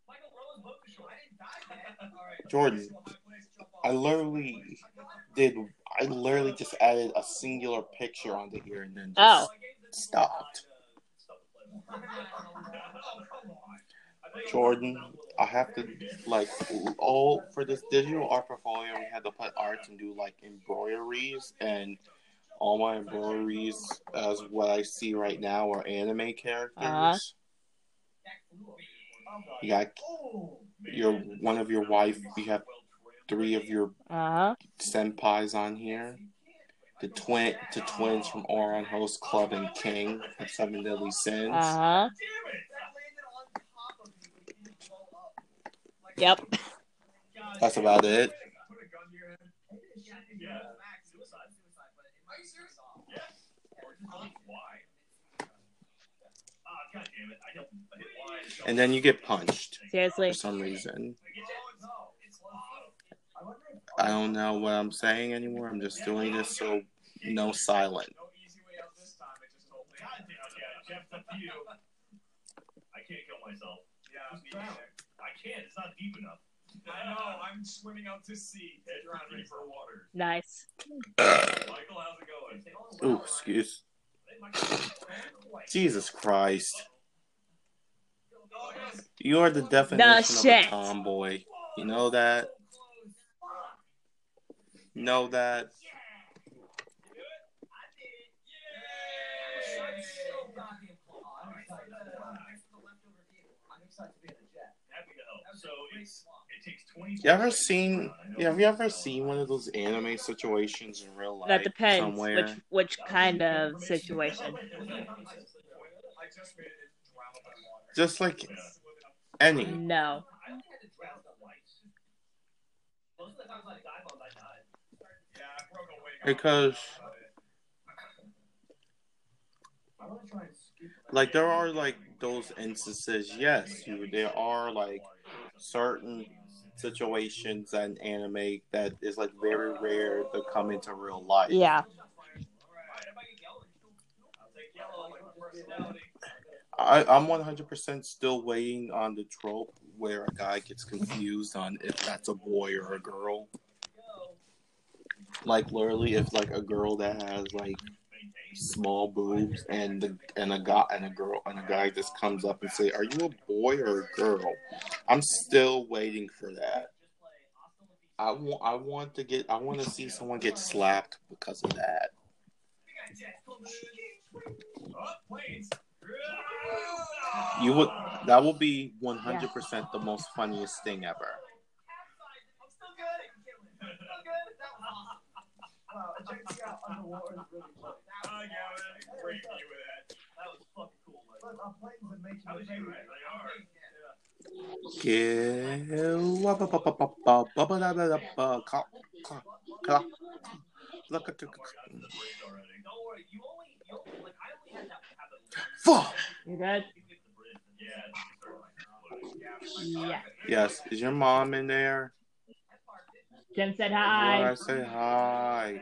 Michael, Roland's boat was short. I didn't dive yet. All right. Jordan, I literally did. I literally just added a singular picture onto here and then just Oh. stopped. Jordan, I have to like all for this digital art portfolio. We had to put arts and do like embroideries, and all my embroideries, as what I see right now, are anime characters. Uh-huh. You got your one of your wife. You have three of your Uh huh. senpais on here. The twin, the twins from Ouran Host Club and King from Seven Deadly Sins. Uh huh. Yep. That's about it. And then you get punched Seriously. for some reason. I don't know what I'm saying anymore. I'm just doing this so no silent. No easy way out this time. It just told me. God damn it, yeah, Jeff, up to you. I can't kill myself. Yeah. I can't. It's not deep enough. I know. I'm swimming out to sea. Head ready for water. Nice. Michael, how's it going? Ooh, excuse. Jesus Christ. You are the definition of a shit. tomboy. You know that? Know that? Happy to help. So it's it takes twenty. You ever seen? Yeah, have you ever seen one of those anime situations in real life? That depends somewhere? which which kind of situation. Just like any. No. Because like there are like those instances yes you there are like certain situations and anime that is like very rare to come into real life Yeah. I, i'm 100% still waiting on the trope where a guy gets confused on if that's a boy or a girl like literally if like a girl that has like small boobs and the and a guy and a girl and a guy just comes up and say, "Are you a boy or a girl?" I'm still waiting for that. I want I want to get I want to see someone get slapped because of that. You would that will be 100% the most funniest thing ever. Is really. Fuck. You. Yes. Is your mom in there? Jen said hi. I said hi.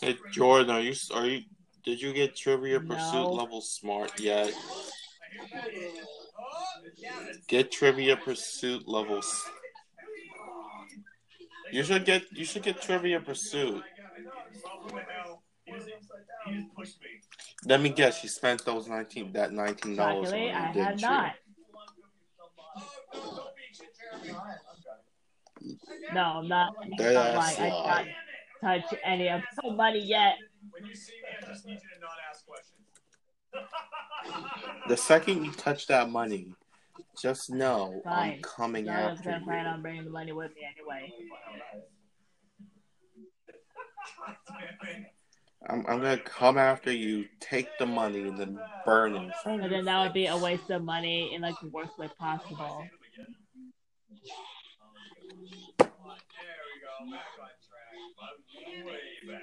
Hey Jordan, are you are you? Did you get Trivia Pursuit No. level smart yet? Get Trivia Pursuit levels. You should get you should get Trivia Pursuit. Let me guess, you spent those nineteen that nineteen dollars. I didn't you? No, I'm not. Not lying. I not. Touch any of the money yet. When you see me, I just need you to not ask questions. The second you touch that money, just know I'm Fine. coming I was after gonna plan you. on bringing the money with me anyway. I'm, I'm gonna come after you, take the money, and then burn it. And then that would be a waste of money in like the worst way possible. There we go. Back on track. I'm way back.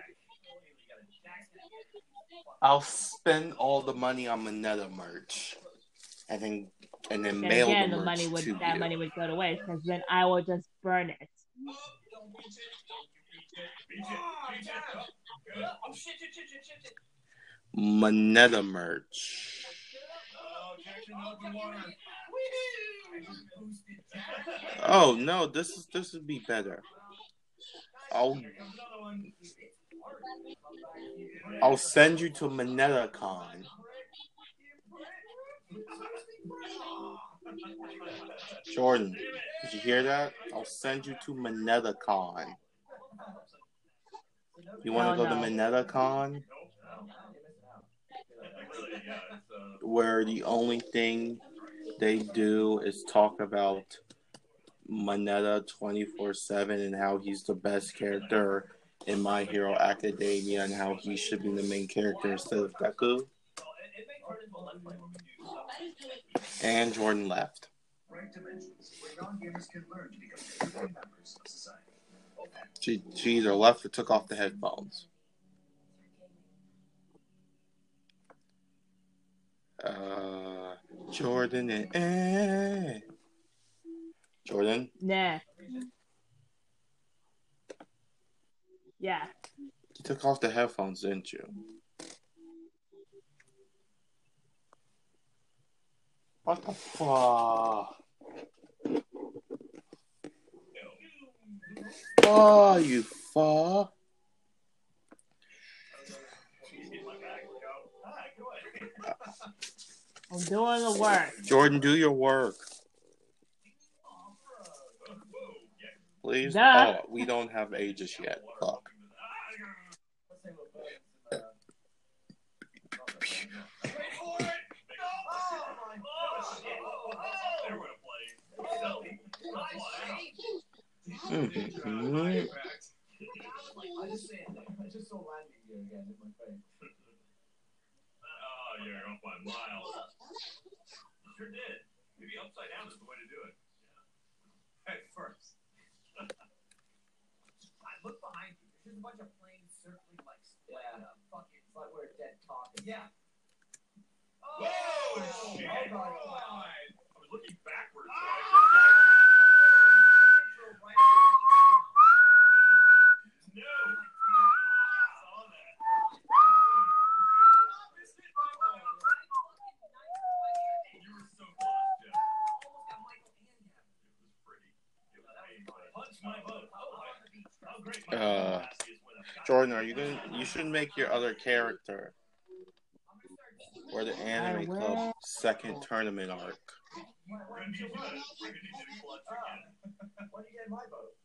I'll spend all the money on Mineta merch, and then and then Then mail again, the the money would that you. money would go to waste because then I will just burn it. Mineta merch. Oh, Jackson, open water. Oh no, this is this would be better. I'll Here comes another one. I'll send you to MinetaCon. Jordan, did you hear that? I'll send you to MinetaCon. You want to Oh, go no. to MinetaCon? Where the only thing they do is talk about Mineta 24 7 and how he's the best character in My Hero Academia and how he should be the main character instead of Deku. And Jordan left. She, she either left or took off the headphones. Uh, Jordan and eh. Jordan, Nah. Yeah. you took off the headphones, didn't you? What the fuck? Oh, you fuck. I'm doing the work. Jordan, do your work. Please? Duh. Oh, we don't have ages yet. Fuck. I just say, I just saw landing gear again in my face. You're up by miles. Sure did. Maybe upside down is the way to do it. Head first. I look behind you. There's a bunch of planes circling like, like Yeah. fucking. It's like we're dead talking. Yeah. Oh, oh shit. Oh, God. I was looking backwards. Ah! No. Oh, saw that. You were so close, Jeff. It was pretty. It was painful. Punch my. How great my Uh, Lassie is when I've got Jordan, are you going to You should make your other character. Or the Anime Club second tournament arc. We're gonna need you to- we're gonna need you to clutch again. When do you get in my boat?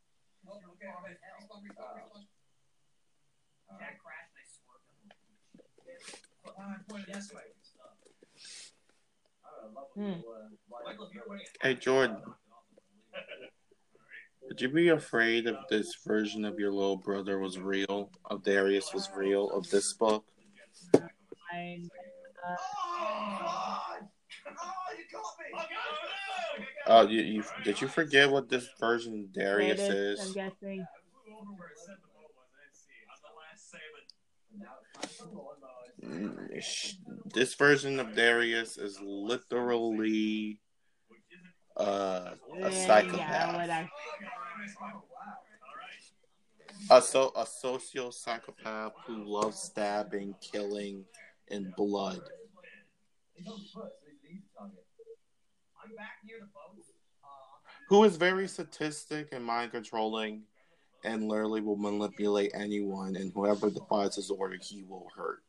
Jack crashed and I swerved him. I pointed this way. Hmm. Hey Jordan, would you be afraid if this version of your little brother was real, of Darius was real, of this book? Oh, you, you did you forget what this version of Darius is? I'm guessing. Mm, This version of Darius is literally uh, a psychopath. I, a so a socio psychopath who loves stabbing, killing, and blood. Who is very sadistic and mind controlling, and literally will manipulate anyone, and whoever defies his order, he will hurt.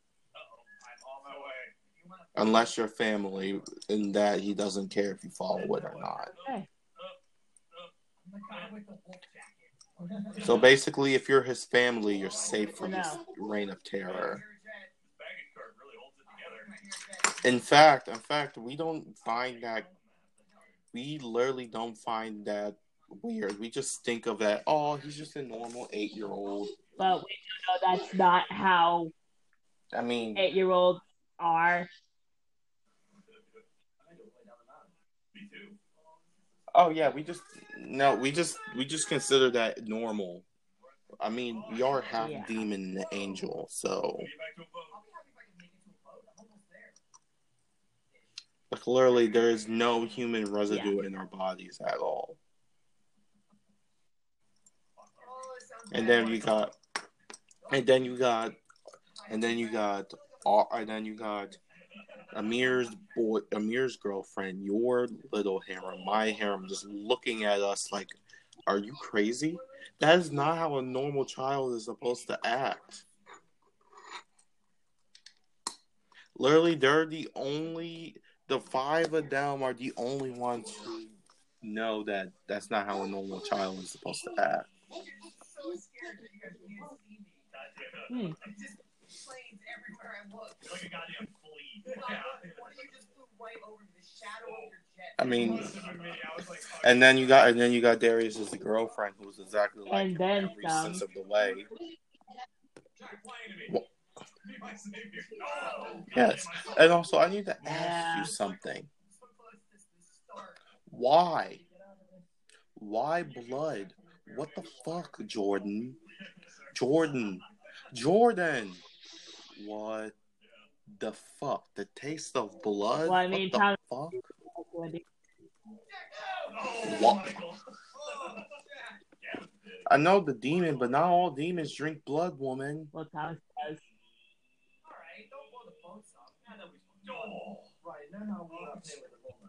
Unless you're family, in that he doesn't care if you follow it or not. So basically, if you're his family, you're safe from his reign of terror. In fact, in fact, we don't find that. We literally don't find that weird. We just think of that. Oh, he's just a normal eight-year-old. but we do know that's not how I mean, eight year olds are. Oh yeah, we just no, we just we just consider that normal. I mean, we are half Yeah. demon and angel, so clearly there is no human residue in our bodies at all. And then you got, and then you got, and then you got, uh, and then you got Amir's boy, Amir's girlfriend, your little harem, my harem, just looking at us like, "Are you crazy? That is not how a normal child is supposed to act." Literally, they're the only, the five of them are the only ones who know that that's not how a normal child is supposed to act. Hmm. I mean, and then you got, and then you got Darius as the girlfriend, who was exactly like And then every some. sense of the way. Yes, and also I need to ask Yeah. you something. Why? Why blood? What the fuck, Jordan? Jordan, Jordan. What the fuck? The taste of blood? Well, I mean, what the fuck? What? I know the demon, but not all demons drink blood, woman. Well, Thomas does.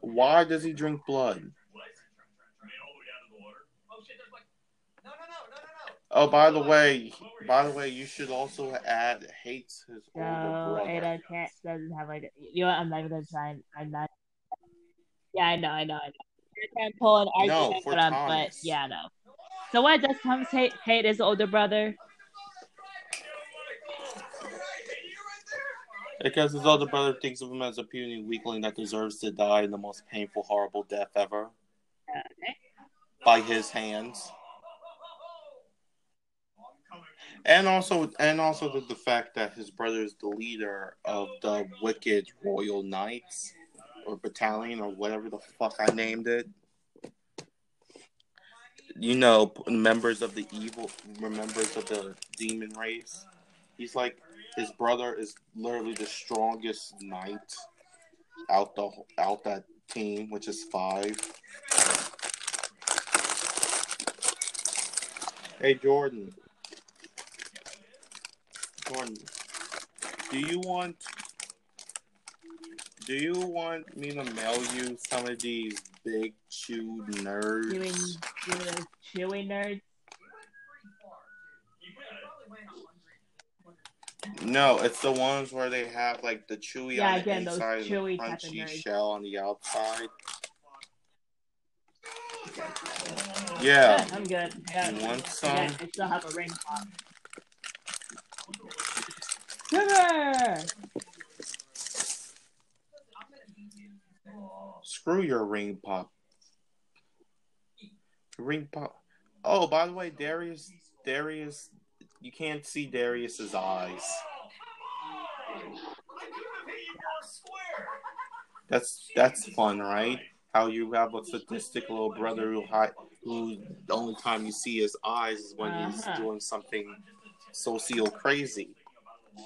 Why does he drink blood? Oh, by the way, by the way, you should also add hates his older No, brother. Ada can't doesn't have like you know what, I'm not even gonna try and I'm not Yeah, I know, I know, I know. Can't pull an No, argument for but, um, but yeah, no. So what does Thomas hate hate his older brother? Because his older brother thinks of him as a puny weakling that deserves to die in the most painful, horrible death ever Okay. by his hands. And also, and also the, the fact that his brother is the leader of the wicked Royal Knights or Battalion or whatever the fuck I named it. You know, members of the evil, members of the demon race. He's like his brother is literally the strongest knight out the out that team, which is five. Hey Jordan. Jordan, do you want do you want me to mail you some of these big chewed nerds? You mean you mean those chewy nerds? No, it's the ones where they have like the chewy Yeah, on the again, those inside and the crunchy shell on the outside. Yeah. Good, I'm good. Yeah. You want some? Yeah, I still have a ring pop. Screw your ring pop. Ring pop. Oh, by the way, Darius, Darius, you can't see Darius's eyes. That's that's fun, right? How you have a sadistic little brother who hi- who the only time you see his eyes is when he's Uh-huh. doing something socio crazy.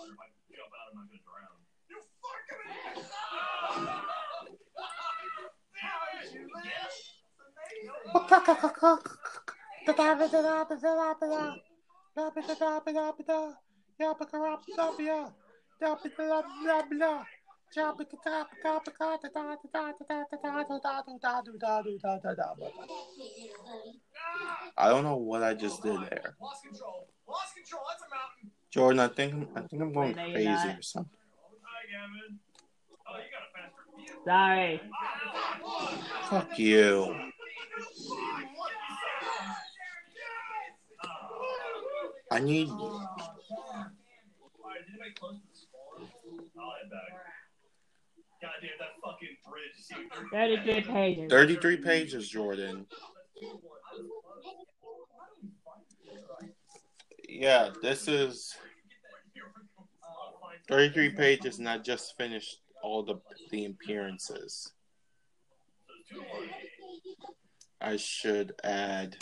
I don't know what I just did there. Lost control. Lost control. That's a mountain. Jordan, I think I think I'm going no, crazy or something. Hi, Gavin. Oh, you got a faster. Sorry. Fuck you. I need Alright, did anybody close to the spawn? I'll head back. God damn, that fucking bridge. See, 33 pages. 33 pages, Jordan. Yeah, this is 33 pages, and I just finished all the the appearances. I should add.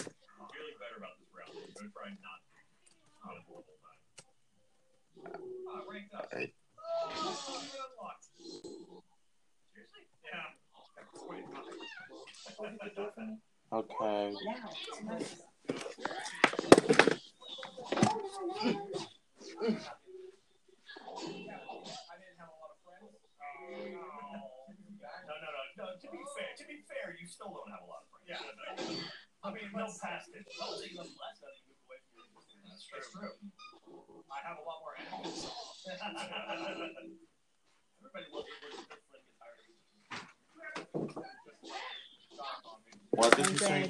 Yeah. Okay. What did you say?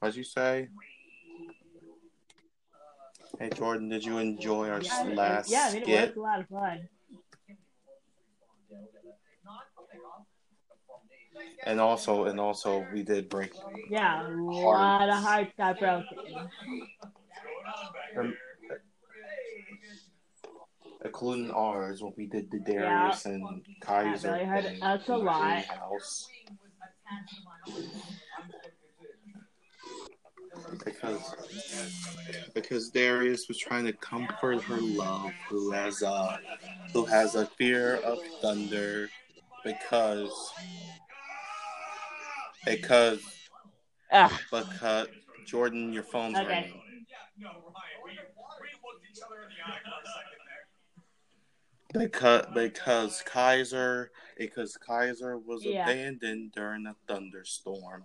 Did you say? Hey Jordan, did you enjoy our Yeah, last yeah, I mean, it skit? was a lot of fun. And also, and also, we did break. Yeah, a lot of hearts got broken. Um, including ours when we did the Darius and Kaiser really hurt thing us a in the lot. Because because Darius was trying to comfort her love, who has a who has a fear of thunder, because because Ugh. because Jordan, your phone's Okay. ringing. No, Ryan, we, we looked each other in the eye for a second there. Because because Kaiser because Kaiser was Yeah. abandoned during a thunderstorm.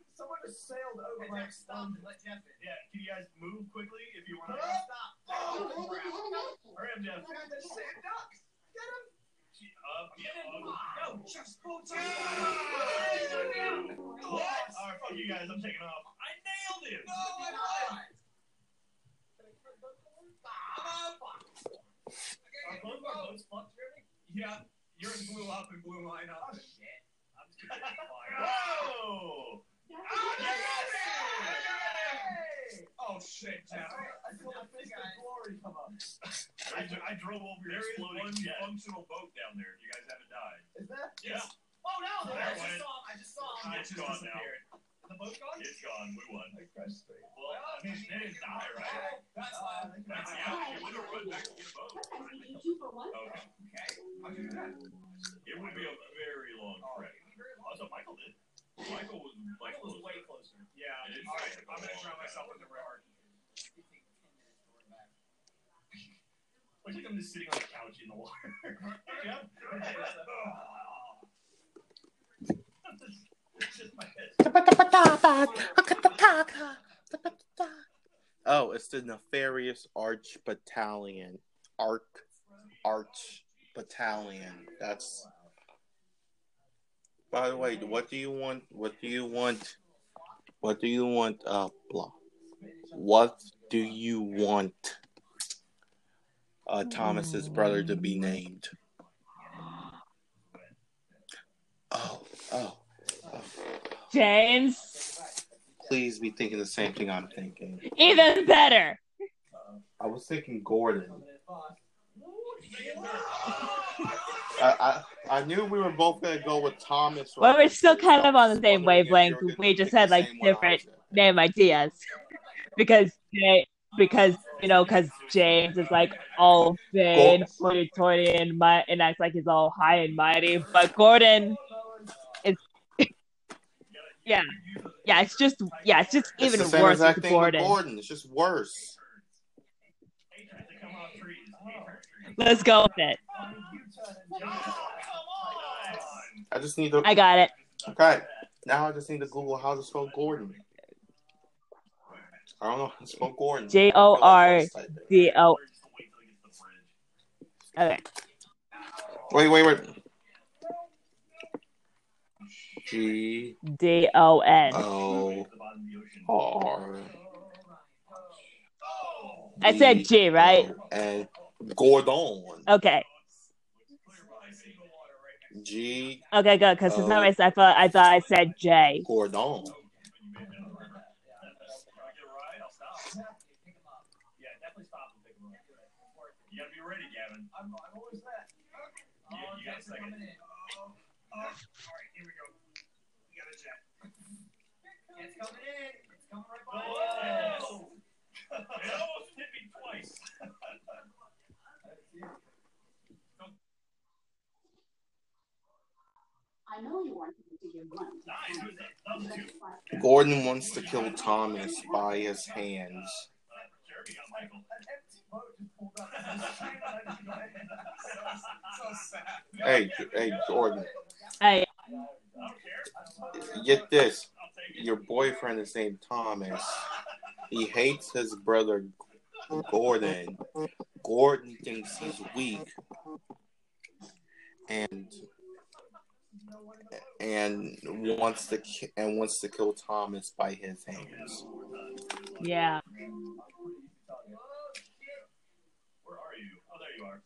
Someone just sailed over my stunned. Let Jeff in. Yeah, can you guys move quickly if you want to? Stop! Oh crap! Hurry up, Jeff. Get the sand ducks! Get him! Up, get in. Go! Just go to Alright, fuck you guys. I'm taking off. I nailed him! No, my blind I'm not! Our boat, our boat's fucked, Jeremy? Yeah, yours blew up and blew mine up. Oh shit! I'm just gonna get fired. Whoa! Oh shit, Jeff! I feel the fist of glory come up. I, I drove over your There is exploding one jet. functional boat down there. If you guys haven't died. Is that? Yeah. Oh no! There I it just went. saw him. I just saw him. It's gone now. The boat gone? It's gone. We won. I crashed straight. Well, I mean, they didn't die, right? Oh, that's oh, why. That's yeah. You would have run back to get a boat. Okay. Okay. How'd you do that? It would be a very long oh, trek. Also, Michael did. Michael was way closer. Yeah. I'm long. drown myself in the I'm just sitting on the couch in the water. No, it's the nefarious Arch Battalion. Arc Arch Battalion. That's. By the way, what do you want? What do you want? What do you want? Uh, blah. What do you want? Uh, Thomas's brother to be named. Oh, oh, oh. James. Please be thinking the same thing I'm thinking. Even better. I was thinking Gordon. I, I, I knew we were both gonna go with Thomas. Well, we're still kind of on the same wavelength. you were gonna We just had like same one I different name ideas because Jay, because you know, because James is like all vain, hoity-toity, and mi- and acts like he's all high and mighty, but Gordon is, yeah, yeah. It's just, yeah, it's just even same worse Gordon. Gordon. It's just worse. Let's go with it. I just need to. I got it. Okay, now I just need to Google how to spell Gordon. I don't know how to spell Gordon. J O R D O. Okay. Wait, wait, wait. G D O N. O R. I said G, right? And Gordon. Okay. G Okay, good. Because for some reason I thought I thought I said J. Gordon. Yeah, definitely stop and pick him up. You gotta be ready, Gavin. I'm, I'm always that. Yeah, you got a second. Alright, here we go. We got a jet. It's coming in. It's coming right by. Oh! it almost hit me twice. I know you want to do your money. Nice. Who's that? Those two. Gordon wants to kill Thomas by his hands. Jeremy got Michael. An empty boat just pulled up. It's a shame that I didn't go ahead. So sad. Hey, hey, Jordan, Hey, I don't care. get this. I'll take it. Your boyfriend is named Thomas. He hates his brother Gordon. Gordon thinks he's weak, and and wants to ki- and wants to kill Thomas by his hands. yeah. Where are you? Oh, there you are.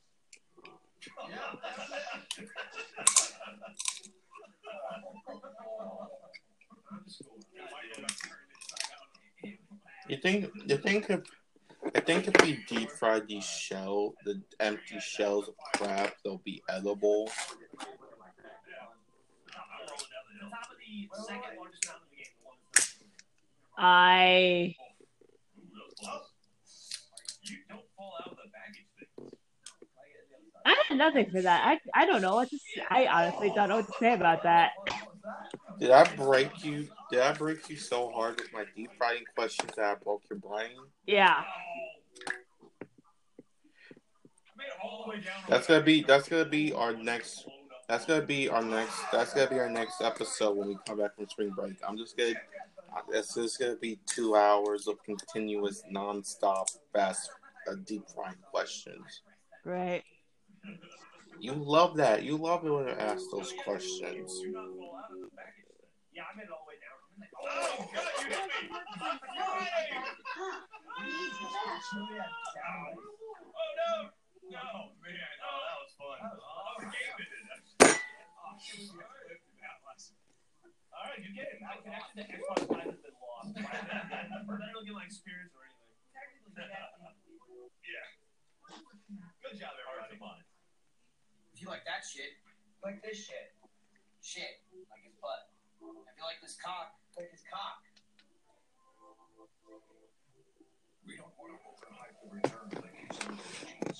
You think? You think if I think if we deep fry these shell, the empty shells of crab, they'll be edible. The top of the second largest mountain in the game. The one that's I You don't fall out of the baggage thing. I had nothing for that. I I don't know what to. Say. I honestly don't know what to say about that. Did I break you? Did I break you so hard with my deep frying questions that I broke your brain? Yeah. I made it all the way down. That's gonna be that's gonna be our next that's gonna be our next that's gonna be our next episode when we come back from spring break. I'm just gonna it's just gonna be two hours of continuous nonstop fast uh, deep frying questions. Right. You love that. You love it when I ask those questions. Yeah, I made it all the way. Oh, God, you hit me. Oh, no. No, man. Oh, that was fun. Oh, Gabe did it. Oh, shoot. All right, you get it. Connection to lost. Not really getting like or anything. Yeah. Good job, everybody. If you like that shit, this shit. Shit, like his butt. If you like this cock, like his cock. We don't want to return genes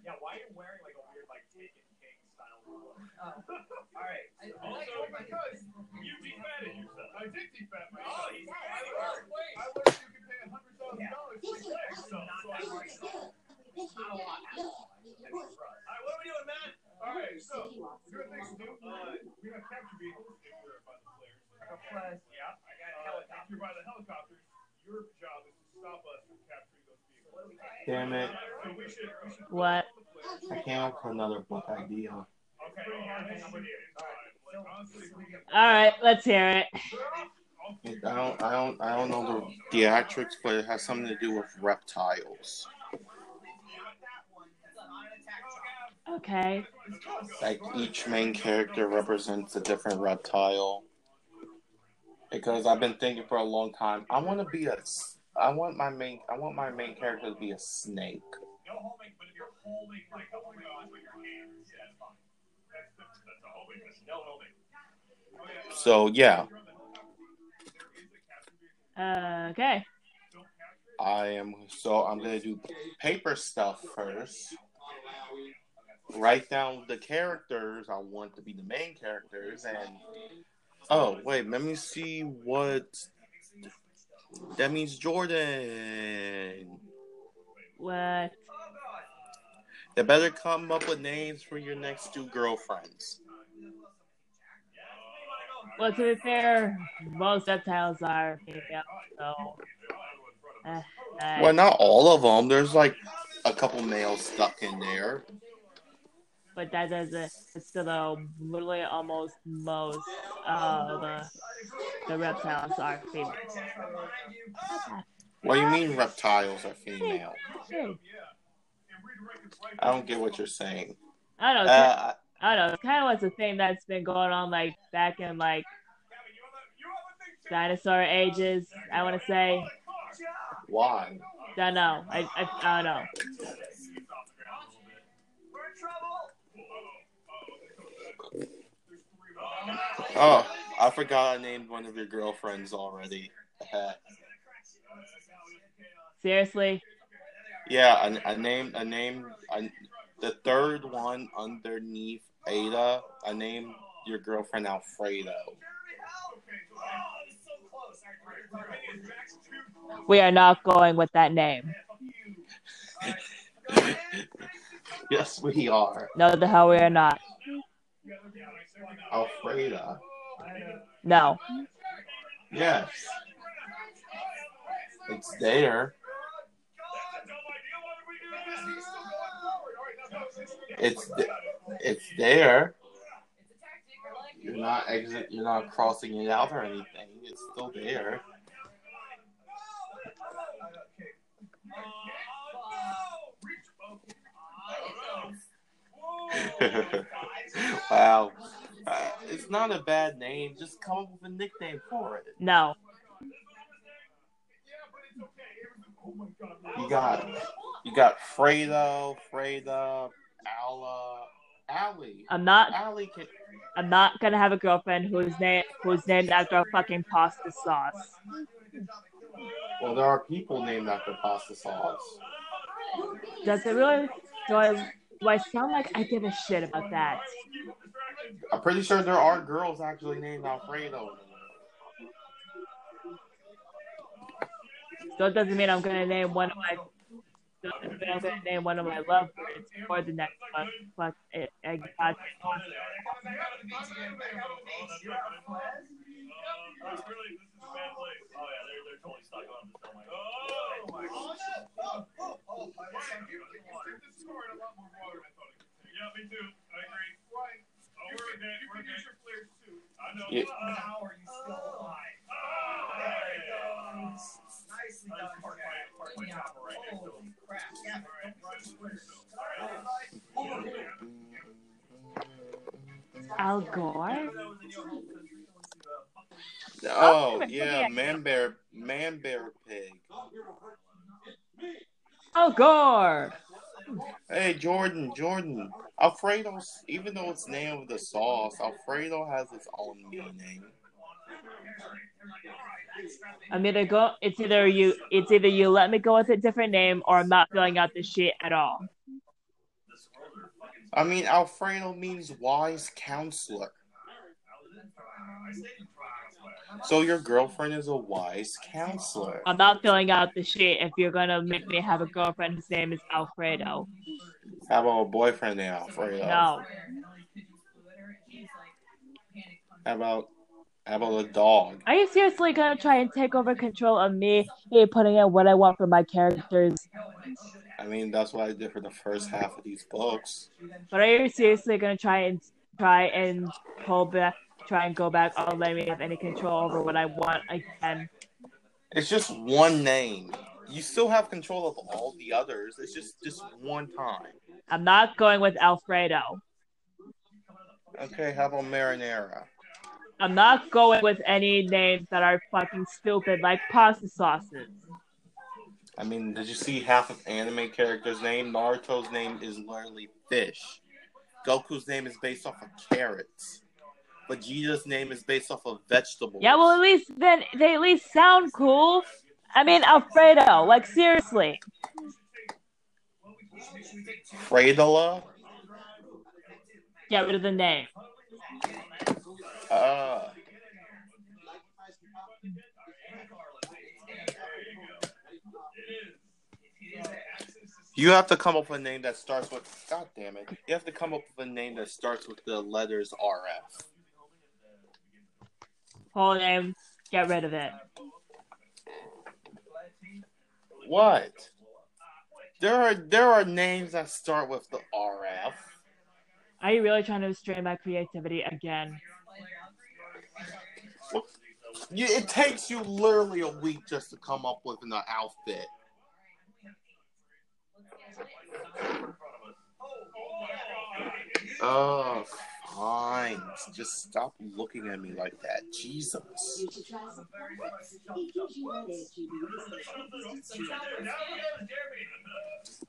Yeah, why are you wearing like a weird like taken king style look? Oh. All right. So. I, also, I because you defatted yourself. I did defat myself. Oh, he's yeah, I lost. I wonder you could pay hundred thousand yeah. dollars to defat yourself. So I worked. Not a lot at. All right, what are we doing, Matt? All right, so good things to. Uh, we have capture vehicles if you're by the players. Plus, yeah, I got a uh, helicopter. If you're by the helicopters, your job is to stop us from capturing. Damn it. So we should, we should What? I came up with another book idea. Okay. Yeah, this is what it is. All right. Like, honestly, if we get All right, let's hear it. I don't, I don't, I don't know the theatrics, but it has something to do with reptiles. Okay. Like each main character represents a different reptile. Because I've been thinking for a long time, I want to be a, I want my main, I want my main character to be a snake. no homing, but if you're holding like a homing on with your hands, yeah, that's fine. That's the, that's a homing. That's no homing. Oh, yeah. So yeah, Uh, okay. I am. So I'm gonna do paper stuff first. Write down the characters I want to be the main characters, and oh wait, let me see what that means. Jordan, What? they better come up with names for your next two girlfriends. Well, to be fair, most reptiles are female, so. Uh, Well, not all of them. There's like a couple males stuck in there. But that doesn't. It's still uh, literally almost most uh the the reptiles are female. What do you mean reptiles are female? I don't get what you're saying. I don't know. Uh, I don't know. Kind of was a thing that's been going on like back in like dinosaur ages. I want to say. why? Don't know. I, I I don't know. We're in trouble. Oh, I forgot I named one of your girlfriends already. Seriously. yeah, I, I named I named I, the third one underneath Ada. I named your girlfriend Alfredo. We are not going with that name. yes, we are. No, the hell we are not. Alfreda. No. Yes. It's there. It's it's there. You're not exit. You're not crossing it out or anything. It's still there. wow. Uh, it's not a bad name. Just come up with a nickname for it. No. You got you got Fredo, Freda, Alla, Allie. I'm not. Allie can. I'm not gonna have a girlfriend who's name who's named after a fucking pasta sauce. Well, there are people named after pasta sauce. Does it really? Do I? Do I sound like I give a shit about that? I'm pretty sure there are girls actually named Alfredo. So it doesn't mean I'm gonna name one of my. Doesn't mean I'm gonna name one of my lovebirds for the next one. Fuck it. egg pasta sauce. Yeah, me too. I agree. Right. Oh, we're okay. We're okay. your flares too. I know. Yeah. How are you still alive? There you I done, just parked my, Jack. Yeah, Al Gore. Oh, oh yeah, man bear, man bear pig. Al Gore. Hey Jordan, Jordan. Alfredo, even though it's named with the sauce, Alfredo has its own meaning. I'm either go. It's either you. It's either you let me go with a different name, or I'm not filling out the shit at all. I mean, Alfredo means wise counselor. So your girlfriend is a wise counselor. I'm not filling out the sheet if you're gonna make me have a girlfriend whose name is Alfredo. How about a boyfriend named Alfredo? No. How about how about a dog? Are you seriously gonna try and take over control of me? Me putting in what I want for my characters. I mean, that's what I did for the first half of these books. But are you seriously gonna try and try and pull back, try and go back, or let me have any control over what I want again? It's just one name. You still have control of all the others. It's just just one time. I'm not going with Alfredo. Okay, how about marinara? I'm not going with any names that are fucking stupid, like pasta sauces. I mean, did you see half of anime characters' name? Naruto's name is literally fish. Goku's name is based off of carrots. Vegeta's name is based off of vegetables. Yeah, well, at least then they at least sound cool. I mean, Alfredo, like seriously. Fredola? Get rid of the name. Uh, you have to come up with a name that starts with. God damn it! You have to come up with a name that starts with the letters RF. Whole name. Get rid of it. What? There are there are names that start with the RF. Are you really trying to restrain my creativity again? You, it takes you literally a week just to come up with an outfit. Oh, fine. Just stop looking at me like that. Jesus. You should try some practice. It gives you that edge you need.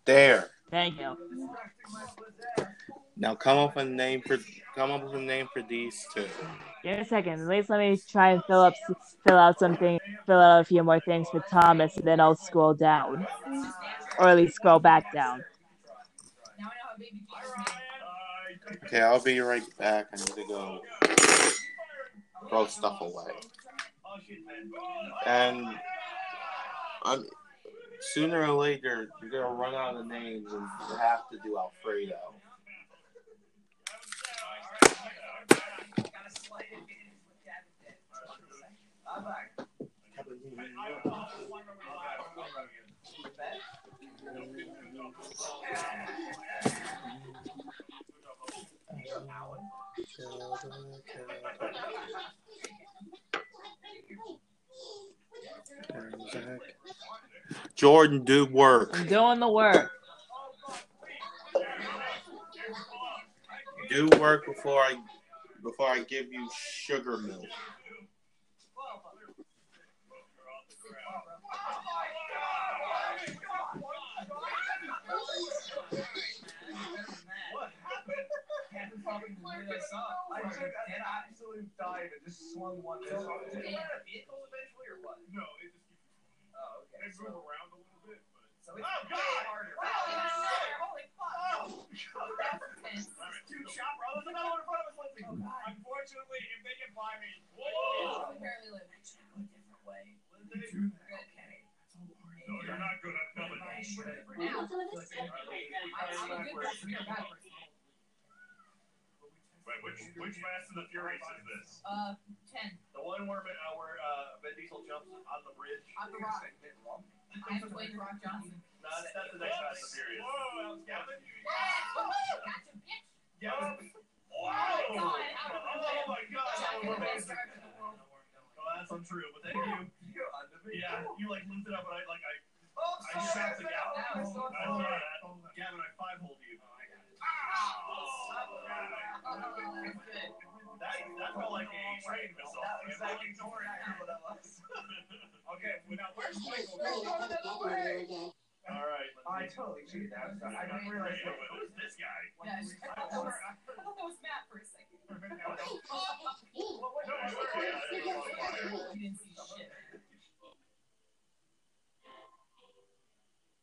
There. Thank you. Now come up with a name for come up with a name for these two. Give me a second. At least let me try and fill up, fill out something, fill out a few more things for Thomas, and then I'll scroll down, or at least scroll back down. Okay, I'll be right back. I need to go throw stuff away. And I'm, sooner or later, you're gonna run out of names, and you have to do Alfredo. Jordan, do work. I'm doing the work. Do work before I before I give you sugar milk. I took an absolute dive and just swung one this way. Did it have vehicles eventually or what? No, it just Oh, okay. they move around a little bit, but So it's Oh, way God! harder. Oh, Holy fuck! Oh, Dude, chopper! Oh, there's another one in front of us, Lindsay. Unfortunately, if they get by me, whoa! Apparently live next to a different way. Lindsay, Okay. no, you're not good at coming. I should. For now, some of this stuff. I'm a good person, you're a. Wait, which which Fast and the Furious is this? Uh, ten. The one where uh, where uh, Vin Diesel jumps on the bridge. On the rock. I have Dwayne The Rock Johnson. No, that's, that's the next Fast and the Furious. Whoa, that was Gavin. Gotcha, bitch. Yeah. Oh my God, out of the. Oh my God. Jack that was is the best amazing. driver in the world. Oh, that's untrue, but thank you. Yeah, you like lifted up, and I like I Oh, I shot the gal. That was so I cool. saw that. Gavin, I five hold you. Oh, that's good. That, It I that. Okay. All right. I totally cheated that. I didn't realize that. Who's this guy? I thought that was, Matt for a second. It.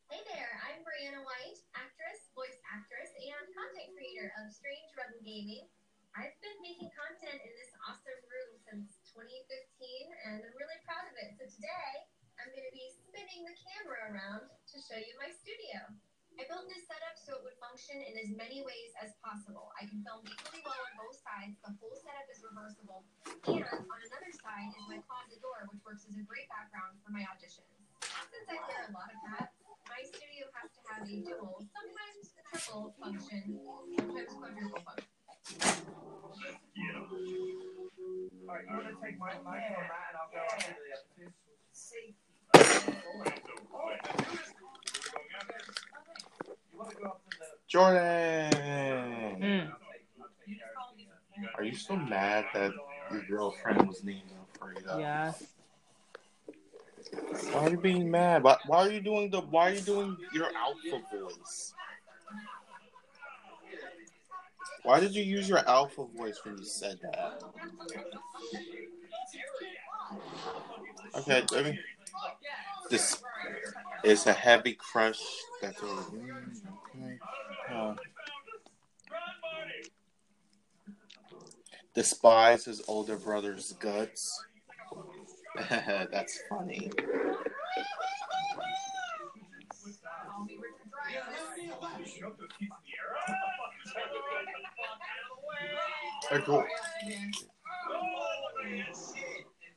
Hey there, I'm Brianna White, actress, voice actress, and content creator of Strange Rebel Gaming. I've been making content in this awesome room since 2015, and I'm really proud of it. So today, I'm going to be spinning the camera around to show you my studio. I built this setup so it would function in as many ways as possible. I can film equally well on both sides. The whole setup is reversible. And on another side is my closet door, which works as a great background for my auditions. Since I wear a lot of hats, my studio has to have a dual, sometimes triple function, sometimes quadruple function. Alright, I'm gonna take my, my format and I'll go up to the other two. You wanna go up to the. Jordan, Mm. are you still mad that your girlfriend was named Alfredo? Yeah. Why are you being mad? Why, why are you doing the? Why are you doing your alpha voice? Why did you use your alpha voice when you said that? Okay, let me. This is a heavy crush. That's all. Mm, okay. Uh, despise his older brother's guts. That's funny. Hey, cool.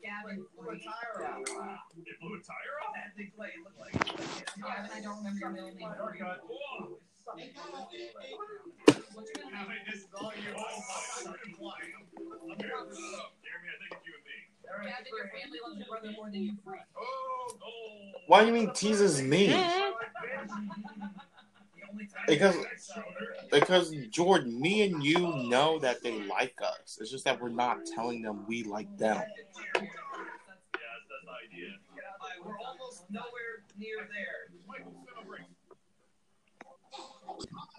Gavin blew a tire out. It blew a tire off? That big play looked like. Gavin, I don't remember your middle name. Whoa. What's your Now, name? hey, this is all you. I'm flying. I'm here. Jeremy, I think it's you and me. Gavin, your family loves your brother more than you freak. Why do you mean teases me? The only time Because I saw her. because Jordan, me and you know that they like us. It's just that we're not telling them we like them. Yeah, that's the idea. We're almost nowhere near there. Michael, set a break.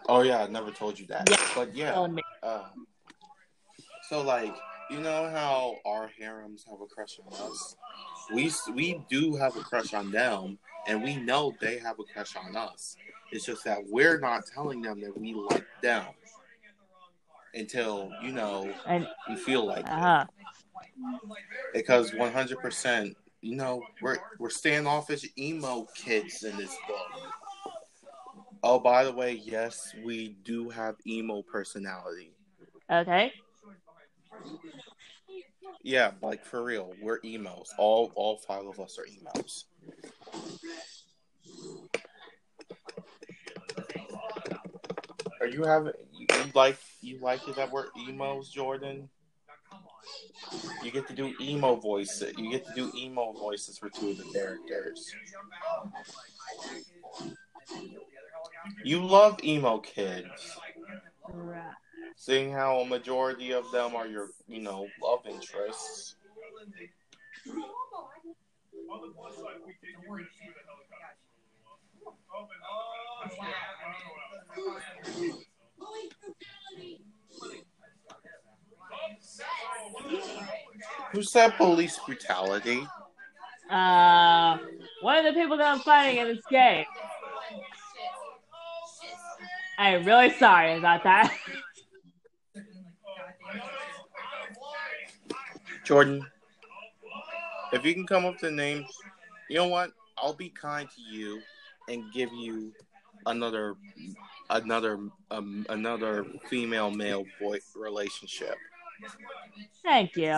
Oh yeah, I never told you that. Yeah. But yeah, Oh, uh, so like you know how our harems have a crush on us. We we do have a crush on them, and we know they have a crush on us. It's just that we're not telling them that we like them until you know And we feel like uh it. Because 100%, you know, we're we're standoffish emo kids in this book. Oh, by the way, yes, we do have emo personality. Okay. Yeah, like for real, we're emos. All all five of us are emos. Are you having you, like you like it that we're emos, Jordan? You get to do emo voices. You get to do emo voices for two of the characters. You love emo kids, Right. Seeing how a majority of them are your, you know, love interests. On the plus side, we did get rid of two of the helicopters. And- wow. Who said police brutality? Uh, one of the people that I'm fighting in this game. I am really sorry about that. Jordan, if you can come up with a name, you know what? I'll be kind to you and give you another, another, um, another female male boy relationship. Thank you.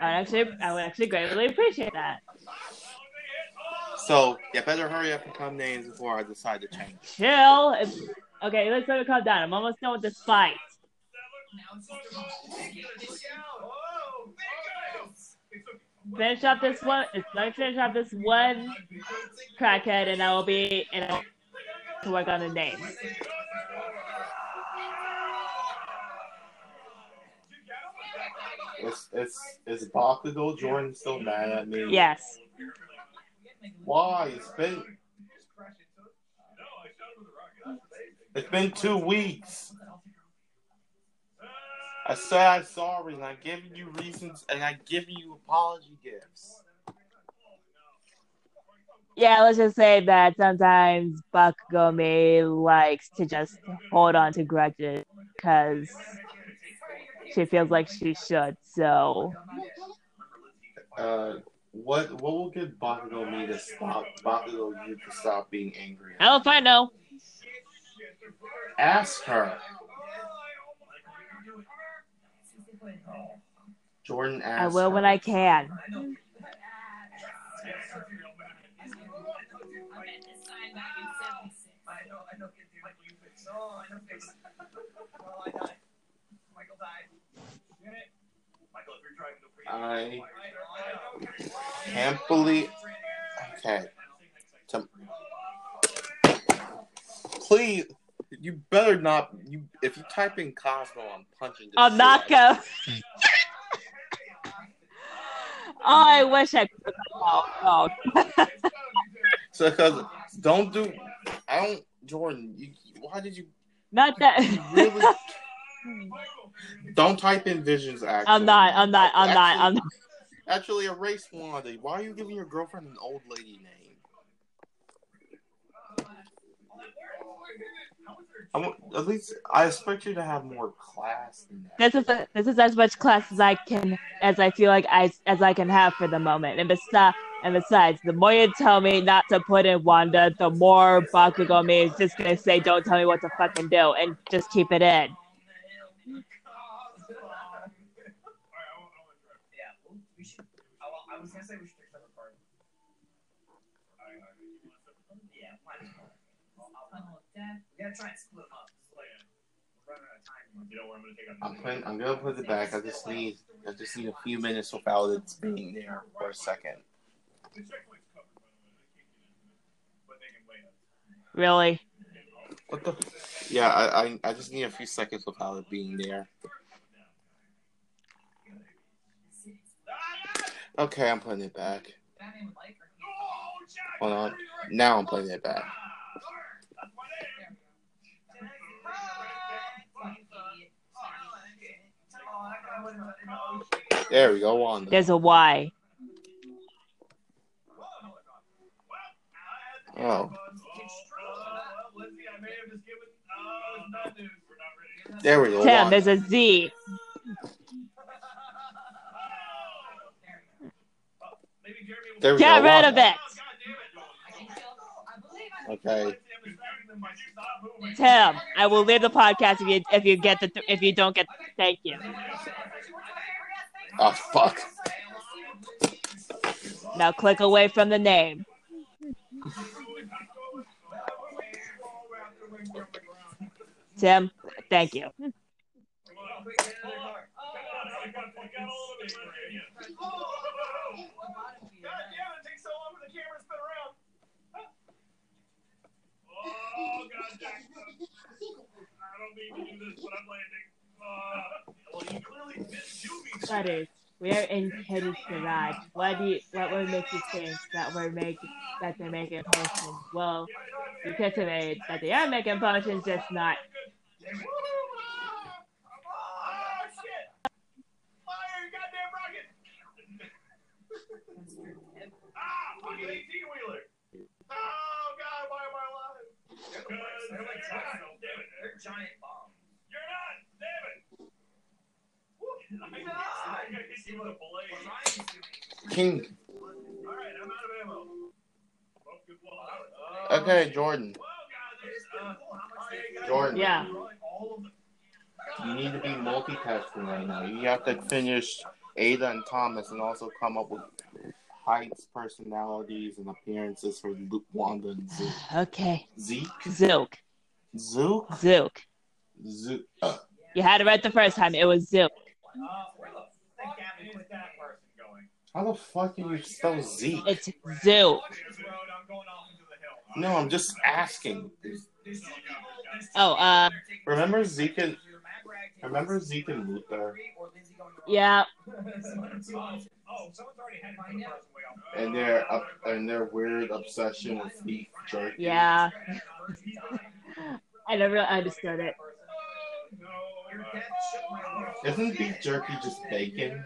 I actually, I would actually greatly appreciate that. So yeah, better hurry up and come names before I decide to change. Chill. It's, okay, let's let it calm down. I'm almost done with this fight. Finish up this one. Let's finish up this one crackhead, and I will be and I to work on the name. Is is is Bakugo Jordan still mad at me? Yes. Why? It's been No, I shot him with a rocket. it's been two weeks. I said I'm sorry, and I'm giving you reasons, and I'm giving you apology gifts. Yeah, let's just say that sometimes Bakugo May likes to just hold on to grudges because she feels like she should. So, Uh, What what will get Bakugo me to stop Bakugo you to stop being angry? Hell if I know. Ask her. Jordan asked. I will when. I can. I know, I know, dude. No, I know. Well, I died. Michael died. Michael, if you're driving the free, I I can't believe. Okay. To- Please, you better not. You if you type in Cosmo, I'm punching. I'm not go. oh, I wish I could. Oh, oh. So, because don't do. I don't. Jordan, you, why did you not that. really? don't type in Visions. Actually, I'm not. I'm not. I'm not. I'm not. Actually, erase Wanda. Why are you giving your girlfriend an old lady name? I want, at least I expect you to have more class than that. This is this is as much class as I can as I feel like I as I can have for the moment. And besides, and besides, the more you tell me not to put in Wanda, the more Bakugo me is just gonna say, "Don't tell me what to fucking do," and just keep it in. Yeah, well, we should. I, wa- I was gonna say we should pick up a card. Yeah, might as well. Well, I'll- I'll- We gotta try and split them up. Like, we're running out of time. you know I'm gonna take out. I'm putting, I'm gonna put it back. I just need I just need a few minutes without it being there for a second. The checkpoint's covered, by the way. They can't get into it, but they can wait. Really? What the? Yeah, I, I I just need a few seconds without it being there. Okay, I'm putting it back. Batman would like her. Hold on. Now I'm putting it back. There we go, On. There's a Y. Oh, there we go. Tim, Wanda. there's a Z. There we Get go. rid of it. Okay. Tim, I will leave the podcast if you if you get the if you don't get. Thank you. Oh fuck. Now click away from the name. Tim, thank you. Oh, God. I don't mean to do this, but I'm landing. Uh, well, you clearly missed Yubi. Butters, we are in Teddy's garage. What do you, what would make you think that we're making that they're making potions? Well, you could say that they are making potions, just not. Ah, fucking 18-wheeler! Oh, God, why am I alive? Because They're like you're giant, not, damn it. they're giant bombs. You're not, damn it! Woo, I I gotta hit you with a blade. King. Alright, I'm out of ammo. Good luck. Okay, Jordan. Whoa, God, there's, uh, alright, guys. Jordan. Yeah. All of the You need to be multitasking right now. You have to finish Ada and Thomas and also come up with heights, personalities, and appearances for Luke, Wanda and Zeke. Okay, Zeke? Zook, Zook? Zook. Zook. Uh, You had it right the first time. It was Zook. Where the fuck is that person going? how the fuck do you spell Zeke? It's Zook. Fuck this road, I'm going off into the hill. No, I'm just asking. Oh, uh, Remember Zeke and remember Zeke and Luther yeah. Oh, someone's already had one person way off. and their up and their weird obsession with beef jerky. Yeah. I never understood it. Isn't beef jerky just bacon?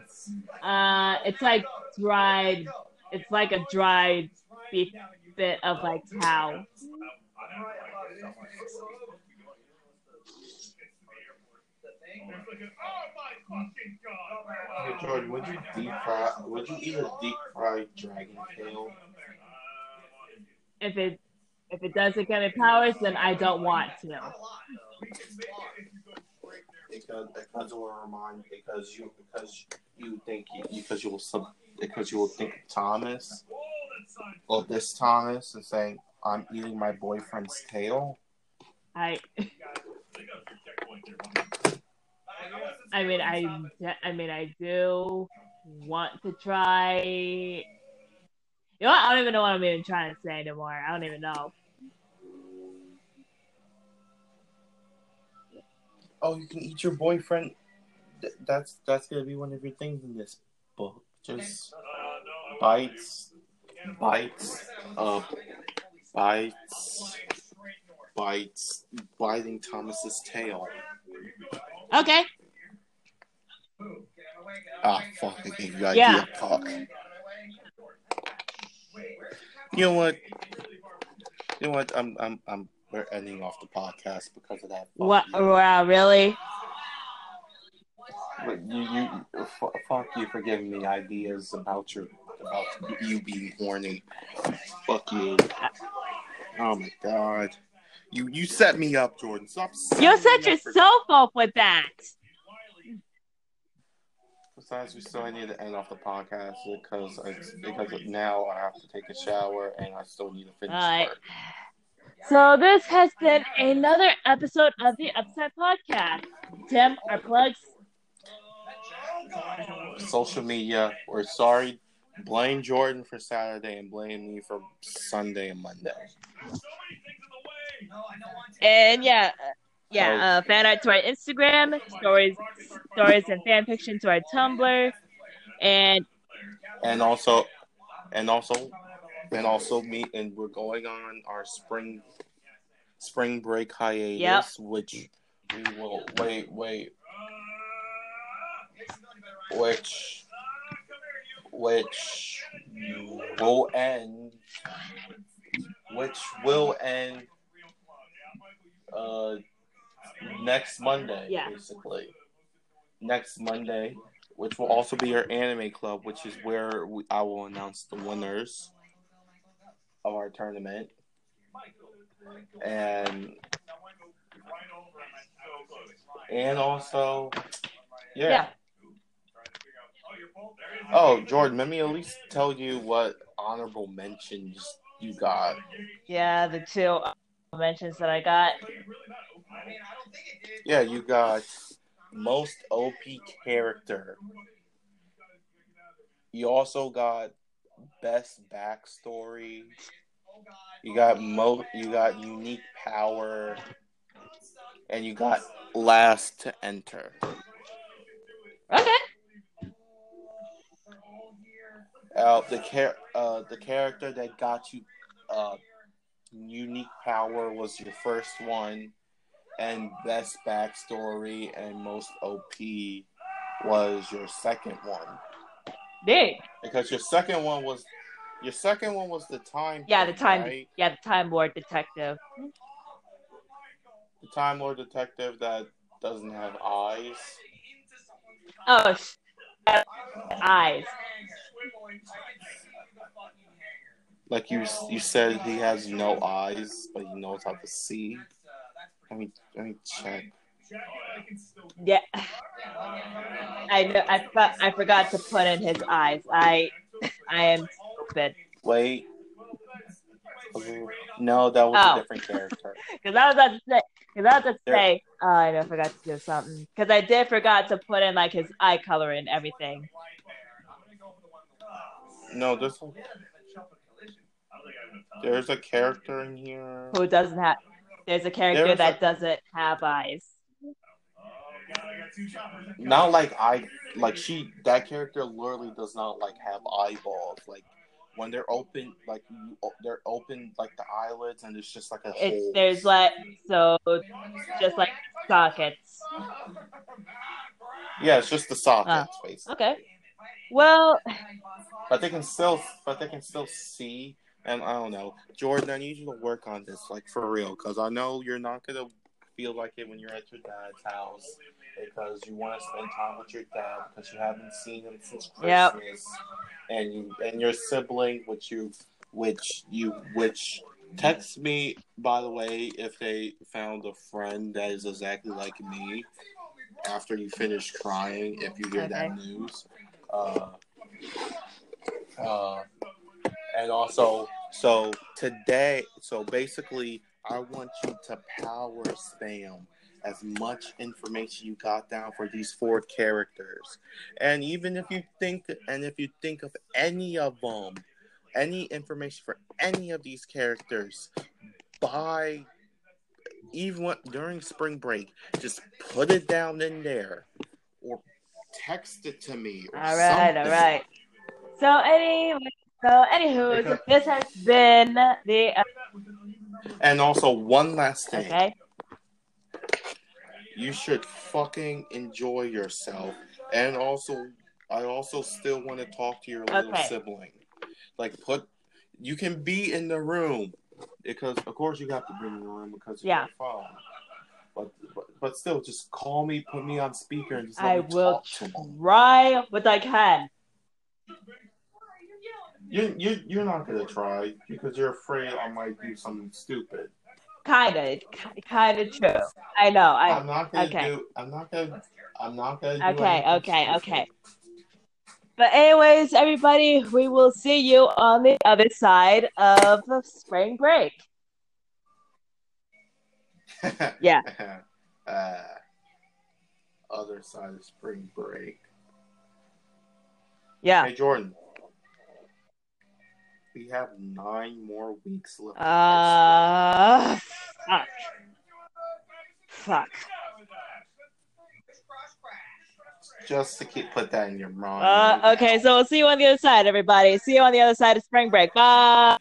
Uh, it's like dried. It's like a dried beef bit of like cow. Oh my fucking god. Hey Jordan, would you deep fry? Would you eat a deep fried dragon tail? If it if it doesn't give me powers, then I don't want to. Because because it will remind because you because you think because you will sub because you will think of Thomas or this Thomas and saying I'm eating my boyfriend's tail. I I mean I I mean I do want to try. You know what? I don't even know what I'm even trying to say anymore. I don't even know. Oh, you can eat your boyfriend. Th- That's that's gonna be one of your things in this book. Just bites, bites, uh, bites, bites, biting Thomas's tail. Okay. Ah, fuck! I gave you idea, Yeah. fuck. You know what? You know what? I'm, I'm, I'm. We're ending off the podcast because of that. What? you. Wow, really? But you, you, f- fuck you for giving me ideas about your, about you being horny. Fuck you. Oh my god. You, you set me up, Jordan. Stop. You me set up for- yourself up with that. Besides, we still need to end off the podcast because it's, because now I have to take a shower and I still need to finish Alright. work. So this has been another episode of the Upside Podcast. Tim, our plugs. Social media. We're sorry. Blame Jordan for Saturday and blame me for Sunday and Monday. And yeah, uh, yeah, uh, fan art to our Instagram, stories, stories and fan fiction to our Tumblr, and and also and also and also meet and we're going on our spring spring break hiatus Yep. which we will wait wait. Which which will end which will end uh next Monday Yeah. basically next Monday which will also be our anime club, which is where we, I will announce the winners of our tournament. And and also, yeah. yeah, Oh, Jordan, let me at least tell you what honorable mentions you got. yeah, the two mentions that I got. Yeah, you got most OP character. You also got best backstory. You got mo. You got unique power, and you got last to enter. Okay. Uh, the char- uh, the character that got you uh, unique power was your first one, and best backstory and most OP was your second one. Dig. Because your second one was your second one was the time. Yeah, the time. right? Yeah, the Time Lord Detective. the Time Lord detective that doesn't have eyes. Oh, eyes. Like you, you said he has no eyes, but he knows how to see. Let me let me check. Yeah. I know. I I forgot to put in his eyes. I, I am stupid. Wait. No, that was Oh. a different character. Because I was about to say. Because I was about to There- say. Oh, I know. I forgot to do something. Because I did forgot to put in like his eye color and everything. No, there's a, Um, there's a character in here. Who doesn't have? There's a character There's that a- doesn't have eyes. Not like I like she that character literally does not like have eyeballs. Like when they're open, like they're open like the eyelids, and it's just like a It's hole. there's like so just like sockets. Yeah, it's just the sockets, ah, basically. Okay. Well, But they can still, but they can still see. And I don't know, Jordan. I need you to work on this, like for real, because I know you're not gonna feel like it when you're at your dad's house because you want to spend time with your dad because you haven't seen him since Yep. Christmas, and you and your sibling, which you which you which text me by the way if they found a friend that is exactly like me after you finish crying if you hear that news. Uh, uh, and also, so today, so basically, I want you to power spam as much information you got down for these four characters. And even if you think, and if you think of any of them, any information for any of these characters, by even when- during spring break, just put it down in there or text it to me. All right, something. right. So anyway, so anywho, this has been the uh, And also, one last thing. okay. You should fucking enjoy yourself. And also, I also still want to talk to your little Okay. sibling. Like, put, you can be in the room because, of course, you have to be in the room because of Yeah. your phone. But, but, but still, just call me, put me on speaker, and just I will talk to me. try what I can. You, you, you're not gonna try because you're afraid I might do something stupid. Kinda, kinda true. I know. I I'm not gonna okay. do. I'm not gonna. I'm not gonna. Do Okay, okay, stupid. okay. But anyways, everybody, we will see you on the other side of spring break. Yeah. uh, other side of spring break. Yeah. Hey Jordan, we have nine more weeks left. Uh, fuck. Fuck. Just to keep put that in your mind. Uh, okay, so we'll see you on the other side, everybody. See you on the other side of spring break. Bye.